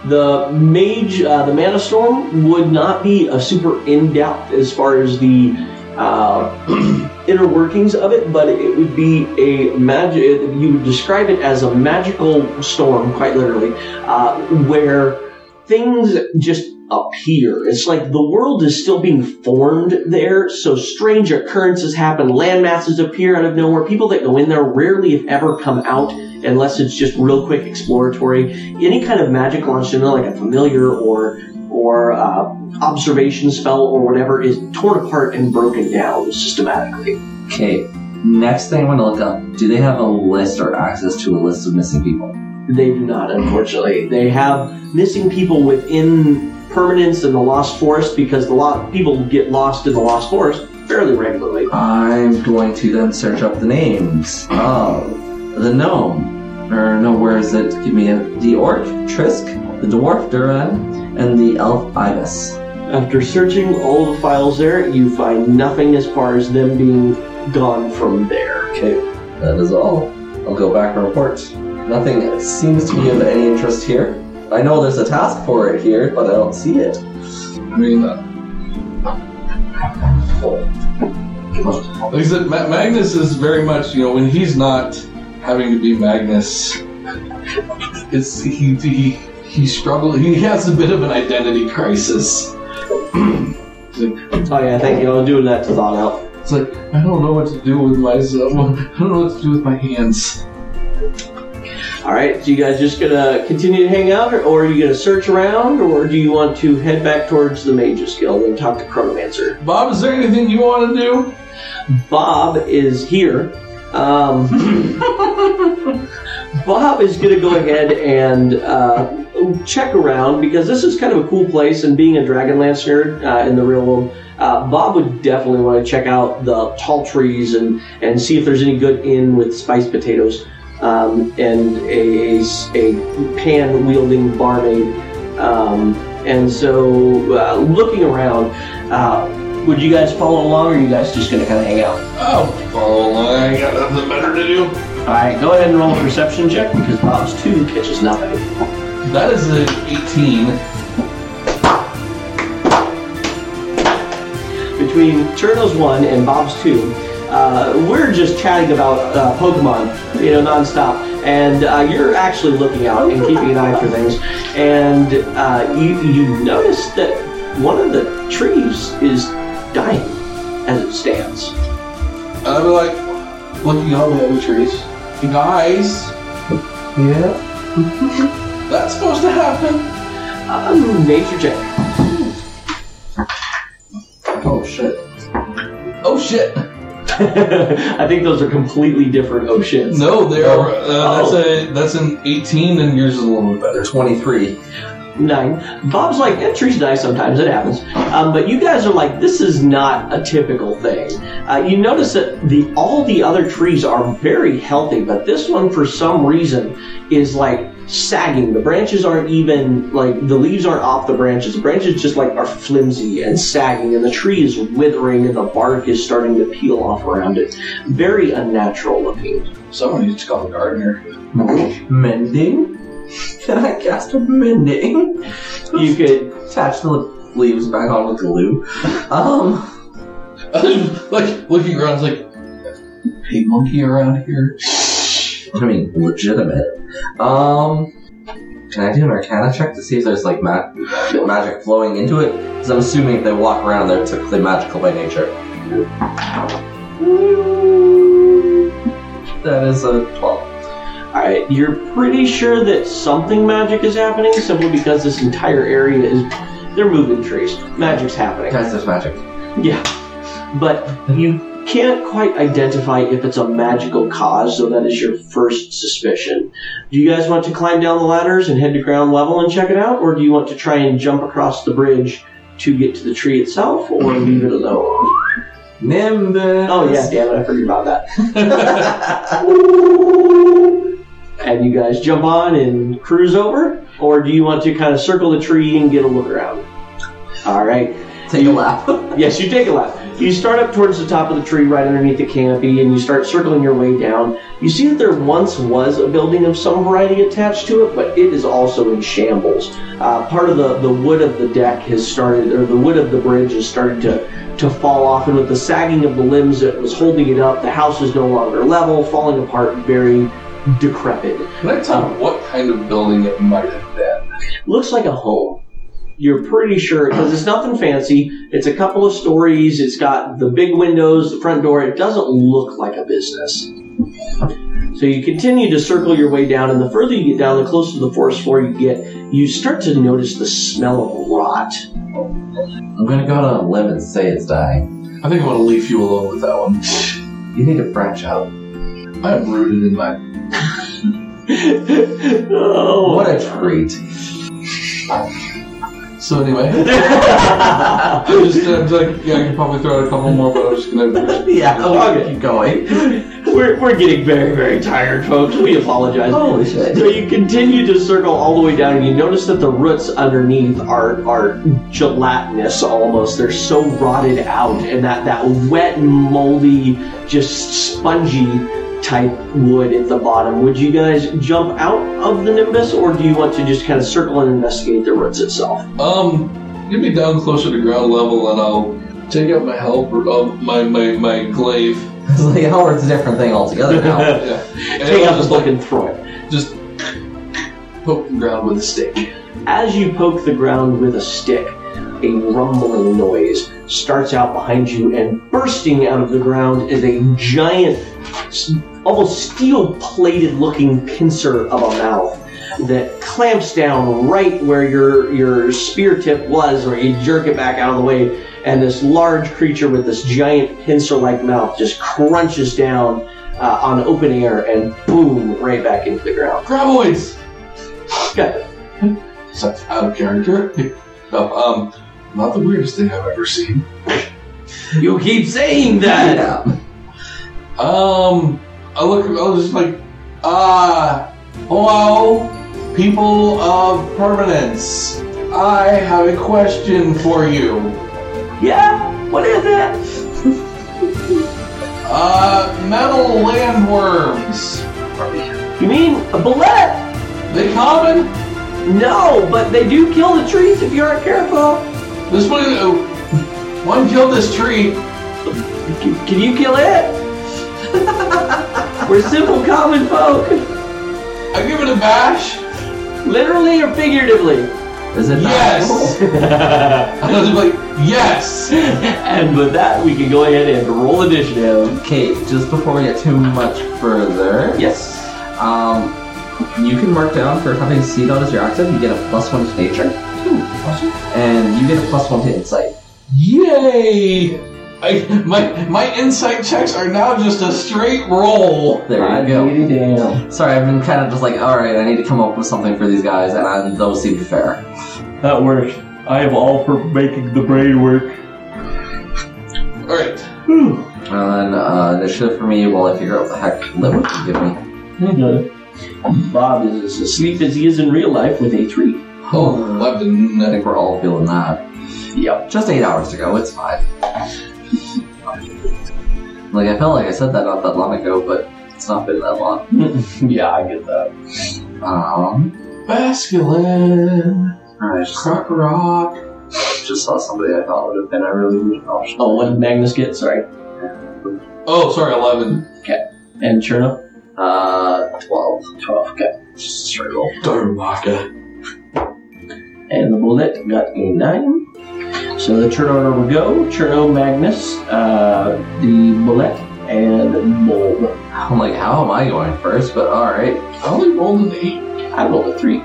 The mage, uh, the mana storm would not be a super in depth as far as the uh, inner workings of it, but it would be a magic. You would describe it as a magical storm, quite literally, uh, where things just appear. It's like the world is still being formed there, so strange occurrences happen. Land masses appear out of nowhere. People that go in there rarely, if ever, come out unless it's just real quick exploratory. Any kind of magic launched in there, like a familiar or or uh, observation spell or whatever, is torn apart and broken down systematically. Okay, next thing I want to look up do they have a list or access to a list of missing people? They do not, unfortunately. They have missing people within permanence in the Lost Forest because the lot people get lost in the Lost Forest fairly regularly. I'm going to then search up the names of the gnome. Or no, where is it? Give me a, the orc, Trisk, the dwarf, Duran, and the elf, Ibis. After searching all the files there, you find nothing as far as them being gone from there. Okay, that is all. I'll go back and report. Nothing seems to be of any interest here. I know there's a task for it here, but I don't see it. I mean, uh, like I said, Ma- Magnus is very much you know when he's not having to be Magnus, it's he he he struggles. He has a bit of an identity crisis. Like, Oh yeah, thank you. I'm doing that to thought out. It's like I don't know what to do with myself. I don't know what to do with my hands. All right, so you guys just gonna continue to hang out, or, or are you gonna search around, or do you want to head back towards the Mages Guild and talk to Chronomancer? Bob, is there anything you want to do? Bob is here. Um, Bob is to go ahead and uh, check around because this is kind of a cool place. And being a Dragonlance nerd uh, in the real world, uh, Bob would definitely want to check out the tall trees and, and see if there's any good inn with spiced potatoes um, and a, a pan wielding barmaid. Um, and so, uh, looking around, uh, would you guys follow along, or are you guys just going to kind of hang out? Oh, follow along. I got nothing better to do. All right, go ahead and roll a perception check because Bob's two catches nothing. That is an 18. Between Turtle's one and Bob's two, uh, we're just chatting about uh, Pokemon, you know, nonstop, and uh, you're actually looking out and keeping an eye for things, and uh, you you notice that one of the trees is dying as it stands. I'd be like, looking at all the other trees. You Guys, Yeah? that's supposed to happen. Um, nature check. Oh shit. Oh shit. I think those are completely different oh shits. No, they are. Uh, Oh. That's a that's an 18, and yours is a little bit better. 23. Nine. Bob's like, yeah, trees die sometimes, it happens. Um, but you guys are like, this is not a typical thing. Uh, you notice that the all the other trees are very healthy, but this one, for some reason, is like sagging. The branches aren't even like the leaves aren't off the branches. The branches just like are flimsy and sagging, and the tree is withering, and the bark is starting to peel off around it. Very unnatural looking. Someone needs to call the gardener. Mending? Can I cast a mending? You could Attach the leaves back on with glue. Um, like looking around, it's like, hey, monkey around here. I mean, legitimate. Um, can I do an Arcana check to see if there's like ma- magic flowing into it? Because I'm assuming if they walk around, they're typically magical by nature. That is a twelve. Alright, you're pretty sure that something magic is happening simply because this entire area is. They're moving trees. Magic's happening. Guys, there's magic. Yeah. But you can't quite identify if it's a magical cause, so that is your first suspicion. Do you guys want to climb down the ladders and head to ground level and check it out, or do you want to try and jump across the bridge to get to the tree itself, or leave it alone? Nimbus. Oh, yeah, damn it, I forgot about that. and you guys jump on and cruise over, or do you want to kind of circle the tree and get a look around? All right. Take a lap. Yes, you take a lap. You start up towards the top of the tree, right underneath the canopy, and you start circling your way down. You see that there once was a building of some variety attached to it, but it is also in shambles. Uh, part of the, the wood of the deck has started, or the wood of the bridge has started to, to fall off, and with the sagging of the limbs that was holding it up, the house is no longer level, falling apart, very decrepit. Can I tell what kind of building it might have been? looks like a home. You're pretty sure because it's nothing fancy. It's a couple of stories. It's got the big windows, the front door. It doesn't look like a business. So you continue to circle your way down, and the further you get down, the closer to the forest floor you get, you start to notice the smell of rot. I'm gonna go out on a limb and say it's dying. I think I'm going to leave you alone with that one. You need to branch out. I am rooted in my. oh, What a treat. So anyway, I'm just I'm like yeah, I can probably throw out a couple more, but I'm just gonna. yeah, Okay. keep going. we're, we're getting very, very tired, folks. We apologize. Holy shit. So you continue to circle all the way down, and you notice that the roots underneath are are gelatinous almost. They're so rotted out, and that that wet, moldy, just spongy type wood at the bottom. Would you guys jump out of the nimbus, or do you want to just kind of circle and investigate the roots itself? Um, get me down closer to ground level, and I'll take out my help of my my my glaive. It's like Howard's a different thing altogether now. Yeah, and Take I'll out the just book like and throw it. just poke the ground with a stick. As you poke the ground with a stick, a rumbling noise starts out behind you, and bursting out of the ground is a giant, s- almost steel plated looking pincer of a mouth that clamps down right where your, your spear tip was, or you jerk it back out of the way, and this large creature with this giant pincer like mouth just crunches down uh, on open air and boom, right back into the ground. Graboids. Okay. So that's out of character. No, um, not the weirdest thing I've ever seen. You keep saying that! Um, I look, I was just like, ah, hello, people of permanence. I have a question for you. Yeah? What is it? Uh, metal landworms. You mean a Bulette? They common? No, but they do kill the trees if you aren't careful. This one, uh, one killed this tree. Can, can you kill it? We're simple common folk. I give it a bash. Literally or figuratively? Is it Yes. I was like, yes. and with that, we can go ahead and roll initiative. Okay, just before we get too much further, Yes. um, you can mark down for having Seedot as your active. You get a plus one to nature, and you get a plus one to insight. Yay! I, my my insight checks are now just a straight roll. There you go. Damn. Sorry, I've been kind of just like, all right, I need to come up with something for these guys, and I, those seem fair. That works. I am all for making the brain work. All right. And then uh, initiative for me while I figure out what the heck Limit can give me. Okay. Bob is as asleep as he is in real life with a three. Oh, eleven. I think we're all feeling that. Yep. Just eight hours to go. It's fine. Like I felt like I said that not that long ago, but it's not been that long. yeah, I get that. Um, Basculin. alright, just, Croc rock. just saw somebody I thought would have been a really good option. Oh, what did Magnus get? Sorry. Oh, sorry, eleven. And Cherno? Uh, twelve. 12. Okay. Just a straight roll. And the Bulette got a 9. So the turn order will go Cherno, Magnus, uh, the Bulette, and Bulb. I'm like, how am I going first? But alright. I only rolled an eight. I rolled a 3.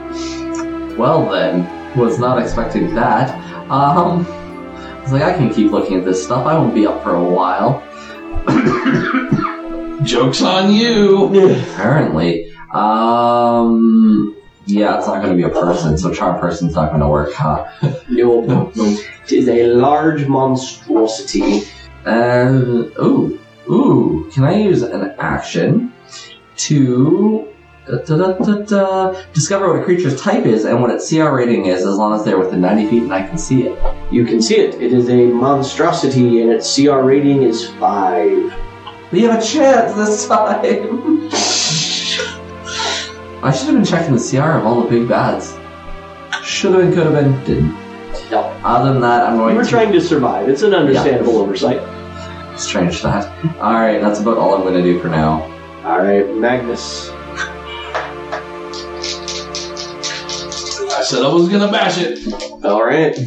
Well then, was not expecting that. Um, I was like, I can keep looking at this stuff. I won't be up for a while. Joke's on you. Apparently. Um, yeah, it's not going to be a person, so charm person's not going to work, huh? No, no, no. It is a large monstrosity. And ooh, ooh, can I use an action to da, da, da, discover what a creature's type is and what its CR rating is, as long as they're within 90 feet and I can see it? You can see it. It is a monstrosity, and its CR rating is 5. We have a chance this time. I should have been checking the CR of all the big bads. Should have been, could have been, didn't. No. Other than that, I'm We going were to trying to survive. It's an understandable oversight. strange that. All right, that's about all I'm going to do for now. All right, Magnus. I said I was gonna bash it. All right.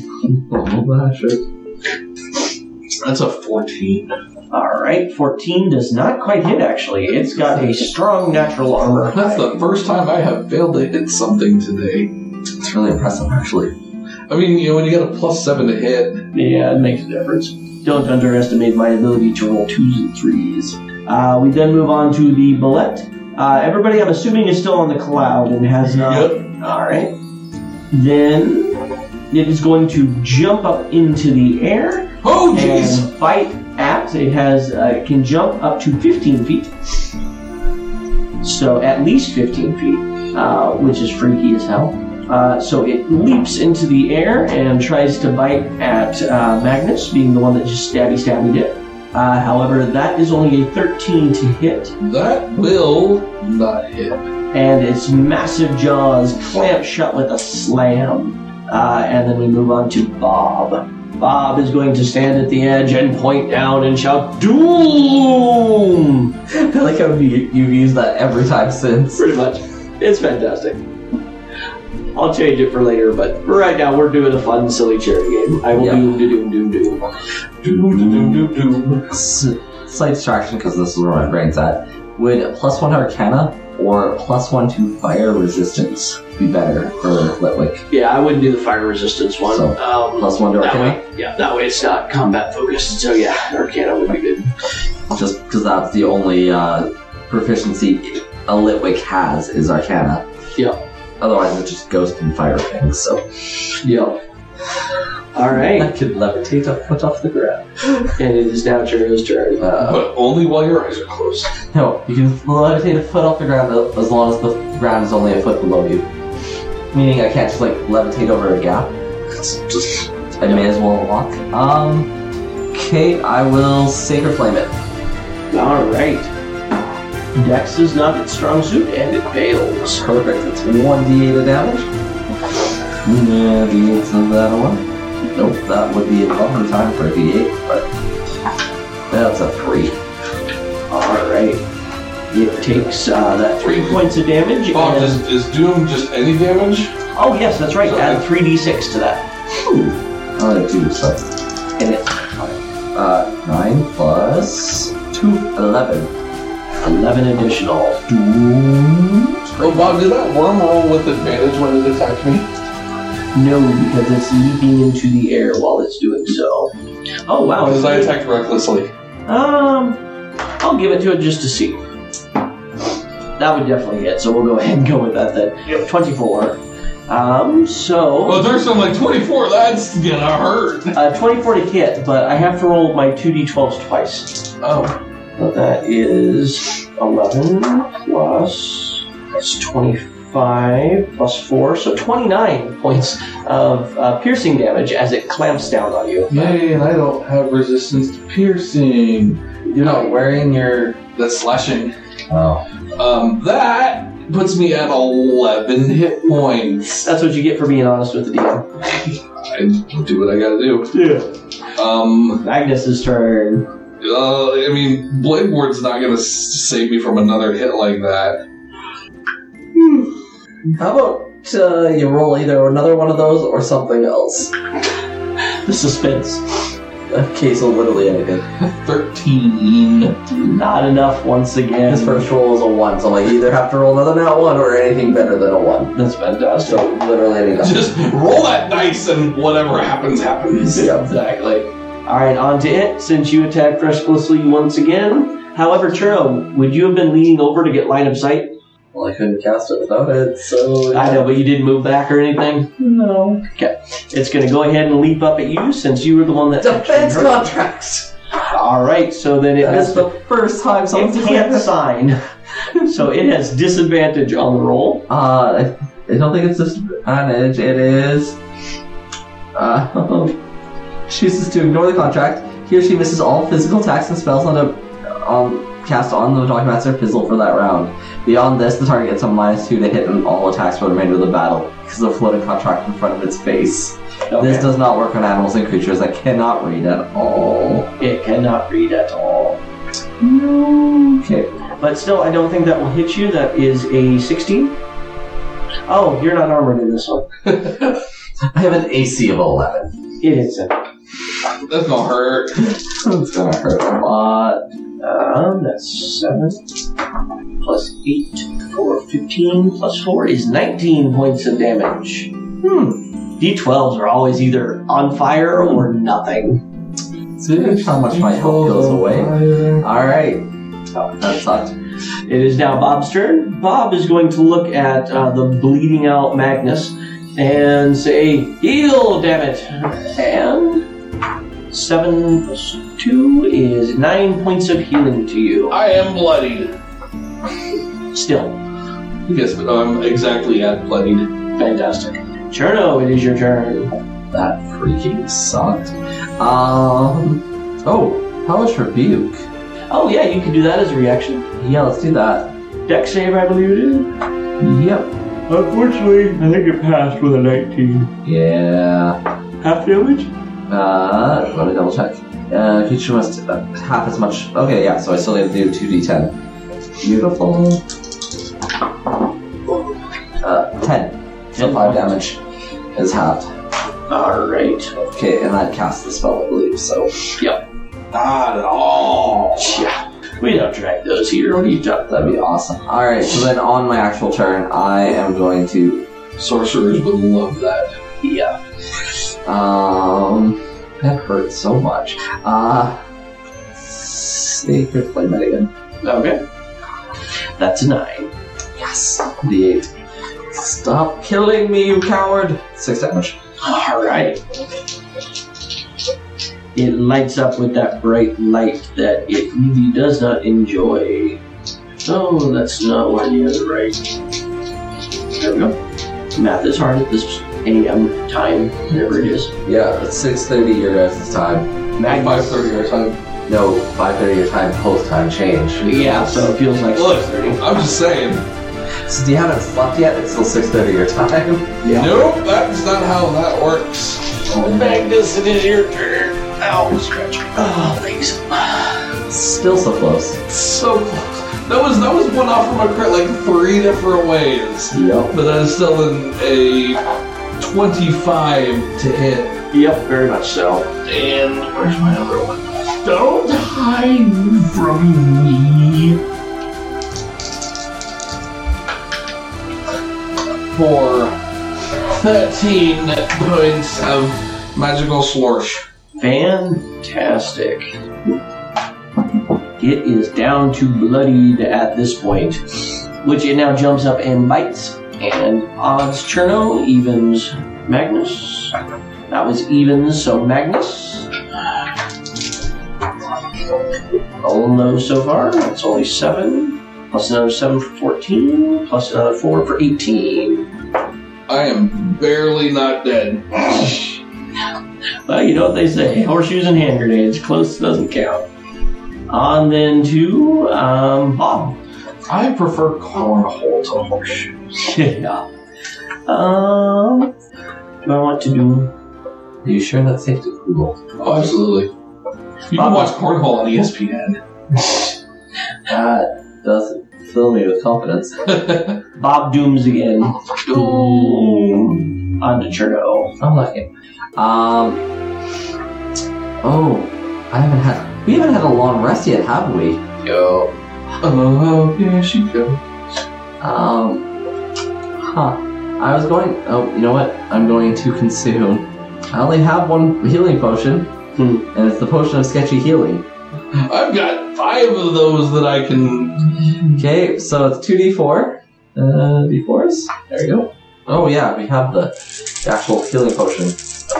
That's a 14. All right. 14 does not quite hit, actually. It's got a strong natural armor. That's the first time I have failed to hit something today. It's really impressive, actually. I mean, you know, when you get a plus seven to hit, Yeah, it makes a difference. Don't underestimate my ability to roll twos and threes. Uh, we then move on to the Bulette. Uh, everybody, I'm assuming, is still on the cloud and has not. Yep. All right. Then it is going to jump up into the air oh jeez, and fight at. It has uh, it can jump up to 15 feet. So at least 15 feet, uh, which is freaky as hell. Uh, so it leaps into the air and tries to bite at uh, Magnus, being the one that just stabby stabby did. Uh, however, that is only a 13 to hit, that will not hit. and its massive jaws clamp shut with a slam. Uh, and then we move on to Bob. Bob is going to stand at the edge and point down and shout, Doom! I feel like I've, you've used that every time since. Pretty much. It's fantastic. I'll change it for later, but for right now, we're doing a fun, silly charity game. I will Yeah. doom, doom, doom, doom. Doom, doom, doom, doom. Slight distraction because this is where my brain's at. Would plus one Arcana or plus one to fire resistance be better for Litwick? Yeah, I wouldn't do the fire resistance one. So, um, Plus one to that Arcana? way, yeah, that way it's not combat focused. So yeah, Arcana would be good. Just because that's the only uh, proficiency a Litwick has is Arcana. Yeah. Otherwise, it's just ghost and fire things. So Yep. All right, I could levitate a foot off the ground. and it is now Cherno's turn. Uh, But only while your eyes are closed. no, you can levitate a foot off the ground as long as the ground is only a foot below you. Meaning, I can't just like levitate over a gap. It's just I may as well walk. Um. Okay, I will sacred flame it. All right. Dex is not its strong suit, and it fails. Perfect. It's one d8 of damage. Yeah, d8 of that one. Nope, that would be a bummer time for a d8, but that's a three. All right. It takes uh, that three points of damage. Bob, and- is, is Doom just any damage? Oh yes, that's right. So- Add three d six to that, I'm gonna do so. and it's Uh, nine plus two, eleven. eleven 11 additional. Doom. Oh, Bob, did that worm roll with advantage when it attacked me? No, because it's leaping into the air while it's doing so. Oh wow! Because I attacked recklessly. Um, I'll give it to it just to see. That would definitely hit, so we'll go ahead and go with that then. Twenty-four. Um, so Well, there's some like 24. That's gonna hurt. uh, twenty-four to hit, but I have to roll my two d12s twice. Oh, So that is 11 plus that's 25 plus 4, so 29 points of uh, piercing damage as it clamps down on you. yay! And I don't have resistance to piercing. You're not wearing your. That's slashing. Oh. Um, that puts me at 11 hit points. That's what you get for being honest with the DM. I do what I gotta do. Yeah. Um, Magnus's turn. uh, I mean, Blade Ward's not gonna s- save me from another hit like that. How about uh, you roll either another one of those or something else. The suspense. A case of literally anything. Thirteen. Not enough once again. His first roll is a one, so I like either have to roll another nat one or anything better than a one. That's fantastic. So literally anything. Just roll that dice and whatever happens, happens. Yep. Exactly. All right, on to it. Since you attacked recklessly once again. However, Cherno, would you have been leaning over to get line of sight? Well, I couldn't cast it without it, so I know, but you didn't move back or anything. no. Okay. It's going to go ahead and leap up at you since you were the one that Defense actually hurt. contracts. All right, so then it That's has the first time it can't sign, so it has disadvantage on the roll. Uh, I, I don't think it's disadvantage. It is. Uh, chooses to ignore the contract. He or she misses all physical attacks and spells on a um, cast on the Documaster Pizzle for that round. Beyond this, the target gets a minus two to hit on all attacks for the remainder of the battle because of the floating contract in front of its face. Okay. This does not work on animals and creatures that cannot read at all. It cannot read at all. No. Okay. But still, I don't think that will hit you. That is a 16. Oh, you're not armored in this one. I have an AC of 11. It isn't. That's gonna hurt. it's gonna hurt a lot. Um, that's 7 plus 8, 4, 15 plus 4 is 19 points of damage. Hmm. D12s are always either on fire or nothing. See how much my health goes away. Alright. Oh, that sucked. It is now Bob's turn. Bob is going to look at uh, the bleeding out Magnus and say, Heal, damn it! And 7 plus 2 is 9 points of healing to you. I am bloodied. Still, Yes, but I'm exactly at bloodied. fantastic. Cherno, it is your turn. That freaking sucked. Um. Oh, Hellish Rebuke. Oh, yeah, you can do that as a reaction. Yeah, let's do that. Dex save, I believe it is. Yep. Unfortunately, I think it passed with a 19. Yeah. Half damage? Uh, let me double check. Uh, creature must uh, half as much. Okay, yeah, so I still need to do 2d10. Beautiful. Uh, 10. So 5 damage is halved. Alright. Okay, and I cast the spell, I believe, so. Yep. Not at all. Yeah. We don't drag those here. What are you talking That'd be awesome. Alright, so then on my actual turn, I am going to. Sorcerers would love that. Yeah. Um. That hurts so much. Uh. Sacred Flame again. Okay. That's a 9. Yes! D8. Stop killing me, you coward! Six damage. Alright. It lights up with that bright light that it really does not enjoy. Oh, that's not where the other right. There we go. Math is hard at this AM time, whatever it is. Yeah, it's 6.30 your guys' time. Five thirty our time. No, 5.30 your time, post time change. Yeah, so it feels like Look, 6:30. I'm just saying. Since you haven't slept yet, it's still 6.30 your time. Yeah. Nope, that's not how that works. Oh, Magnus, it is your turn. Ow, stretch. Oh, thanks. Still so close. So close. That was that was one off from a crit like three different ways. Yep. But that is still in a 25 to hit. Yep, very much so. And where's my other one? Don't hide from me. For 13 points of magical slorsh. Fantastic. It is down to bloodied at this point, which it now jumps up and bites. And odds Cherno evens Magnus. That was evens, so Magnus. All low so far. That's only seven. Plus another seven for 14. Plus another four for 18. I am barely not dead. Well, you know what they say horseshoes and hand grenades. Close doesn't count. On then to um, Bob. I prefer cornhole to horseshoes. Yeah. Um, do I want to do? Are you sure that's safe to Google? Oh, absolutely. You can watch cornhole on ESPN. That doesn't fill me with confidence. Bob dooms again. Doom. On to Cherno. I'm lucky. Um. Oh, I haven't had. We haven't had a long rest yet, have we? Yo. Oh, here she goes. Um. Huh. I was going. Oh, you know what? I'm going to consume. I only have one healing potion, Hmm. and it's the potion of sketchy healing. I've got five of those that I can. Okay, so it's two d4. Uh, d4s. There you go. Oh yeah, we have the, the actual healing potion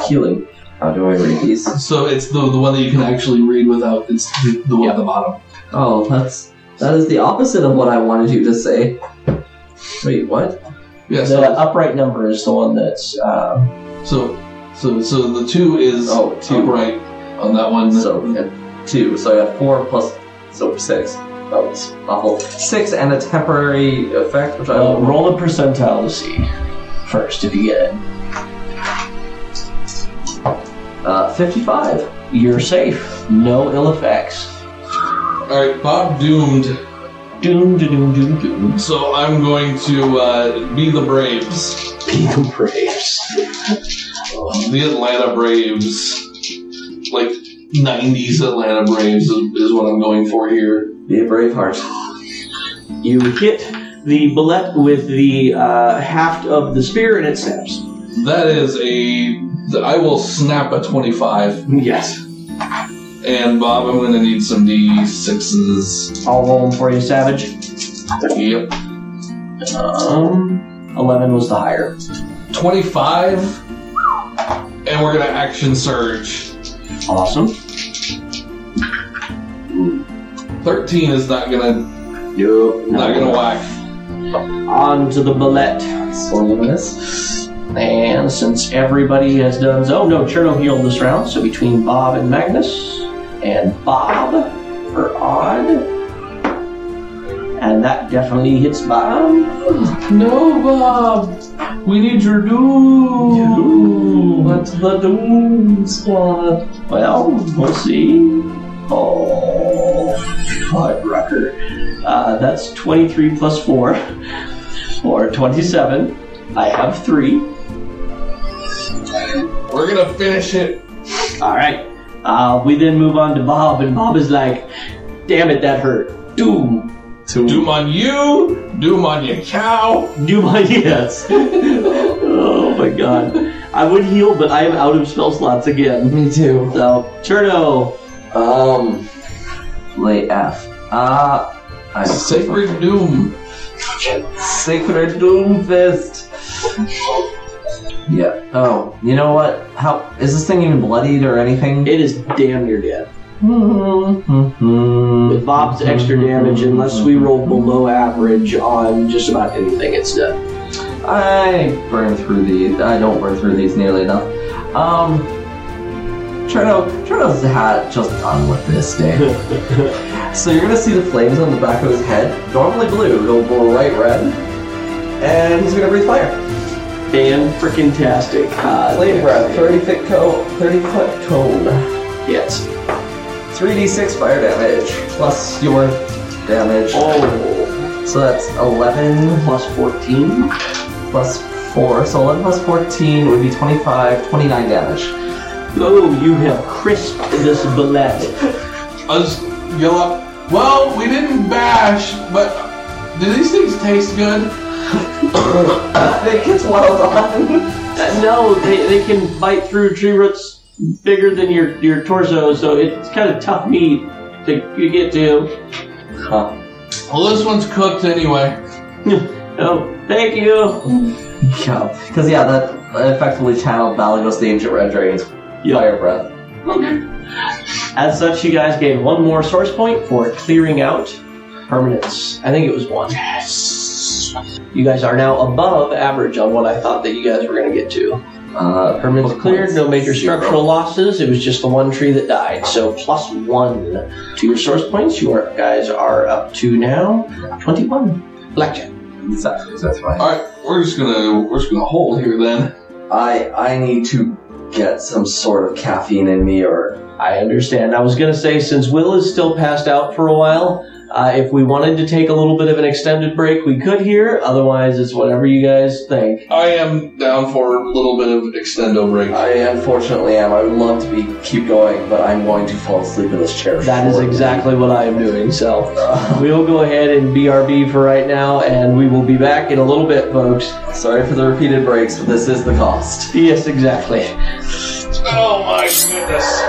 healing. How do I read these? So it's the the one that you can actually read without. It's the, the one at the bottom. Oh, that's that is the opposite of what I wanted you to say. Wait, what? Yeah. The So upright number is the one that's. Uh, so so so the two is Oh, two. upright on that one. So we had two. So I got four plus so six. Oh, it's awful. Six and a temporary effect, which I uh, will roll a percentile to see first if you get it. Uh, fifty-five. You're safe. No ill effects. All right, Bob doomed. Doom, doom, doom, doom. So I'm going to uh, be the Braves, Be the Braves. the Atlanta Braves, like '90s Atlanta Braves is, is what I'm going for here. Be a brave heart. You hit the Bulette with the uh, haft of the spear and it snaps. That is a. I will snap a 25. Yes. And Bob, I'm going to need some d6s. I'll roll them for you, Savage. Yep. Um, 11 was the higher. 25. And we're going to action surge. Awesome. 13 is not going to Nope. not going to whack. On to the Bulette. Slowness. And since everybody has done so, no, Cherno healed this round, so between Bob and Magnus, and Bob for odd. And that definitely hits Bob. No, Bob. We need your doom. What's the Doom Squad? Well, we'll see. Oh, Fuddrucker. Uh, that's 23 plus 4, or 27. I have 3. We're going to finish it. Alright. Uh, we then move on to Bob, and Bob is like, damn it, that hurt. Doom. Doom on you. Doom on your cow. Doom on yes. oh my god. I would heal, but I am out of spell slots again. Me too. So, Cherno. Um, lay F. Uh, I Sacred Doom. Sacred Doom Fist. Yeah. Oh, you know what? How is this thing even bloodied or anything? It is damn near dead. Mm-hmm. With Bob's extra damage, unless we roll below average on just about anything, it's dead. I burn through these. I don't burn through these nearly enough. Um, Cherno, Cherno's had just done with this day. so you're gonna see the flames on the back of his head. Normally blue, it'll go right red, and he's gonna breathe fire. Fan freaking tastic. Uh, Flame breath, 30 foot cone, 30 foot cone. Yes. 3d6 fire damage plus your damage. Oh, So that's 11 plus 14. plus 4. So 11 plus 14 would be 25, 29 damage. Oh, you have crisped this Bulette. I'll yell up. Well, we didn't bash, but do these things taste good? It gets well done. Uh, no, they, they can bite through tree roots bigger than your, your torso, so it's kind of tough meat to you get to. Huh. Well, this one's cooked anyway. Oh, thank you. Yeah, because yeah, that effectively channeled Balagos the Ancient Red Dragon's fire breath. Okay. As such, you guys gain one more source point for clearing out Permanence. I think it was one. Yes. You guys are now above average on what I thought that you guys were going to get to. Uh, Permanence book cleared, points, no major zero. structural losses. It was just the one tree that died. So plus one to your source points. You are, guys are up to now 21. Blackjack. Exactly, that's fine. All right, we're just gonna we're just gonna hold here then. I I need to get some sort of caffeine in me, or I understand. I was going to say, since Will is still passed out for a while, Uh, if we wanted to take a little bit of an extended break, we could here. Otherwise, it's whatever you guys think. I am down for a little bit of extendo break. I unfortunately am. I would love to be keep going, but I'm going to fall asleep in this chair. That is shortly. exactly what I am doing. So we will go ahead and BRB for right now, and we will be back in a little bit, folks. Sorry for the repeated breaks, but this is the cost. Yes, exactly. Oh my goodness.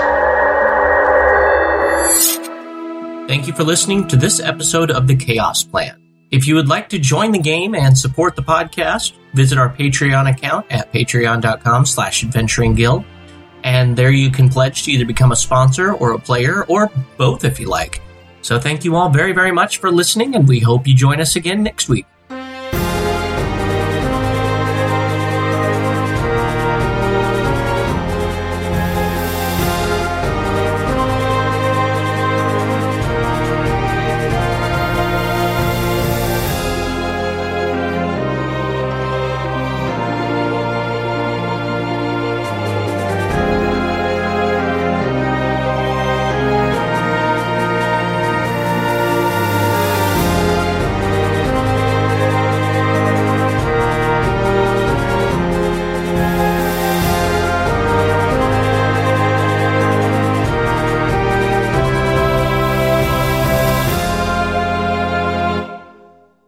Thank you for listening to this episode of The Chaos Plan. If you would like to join the game and support the podcast, visit our Patreon account at patreon.com slash adventuring guild. And there you can pledge to either become a sponsor or a player, or both if you like. So thank you all very, very much for listening, and we hope you join us again next week.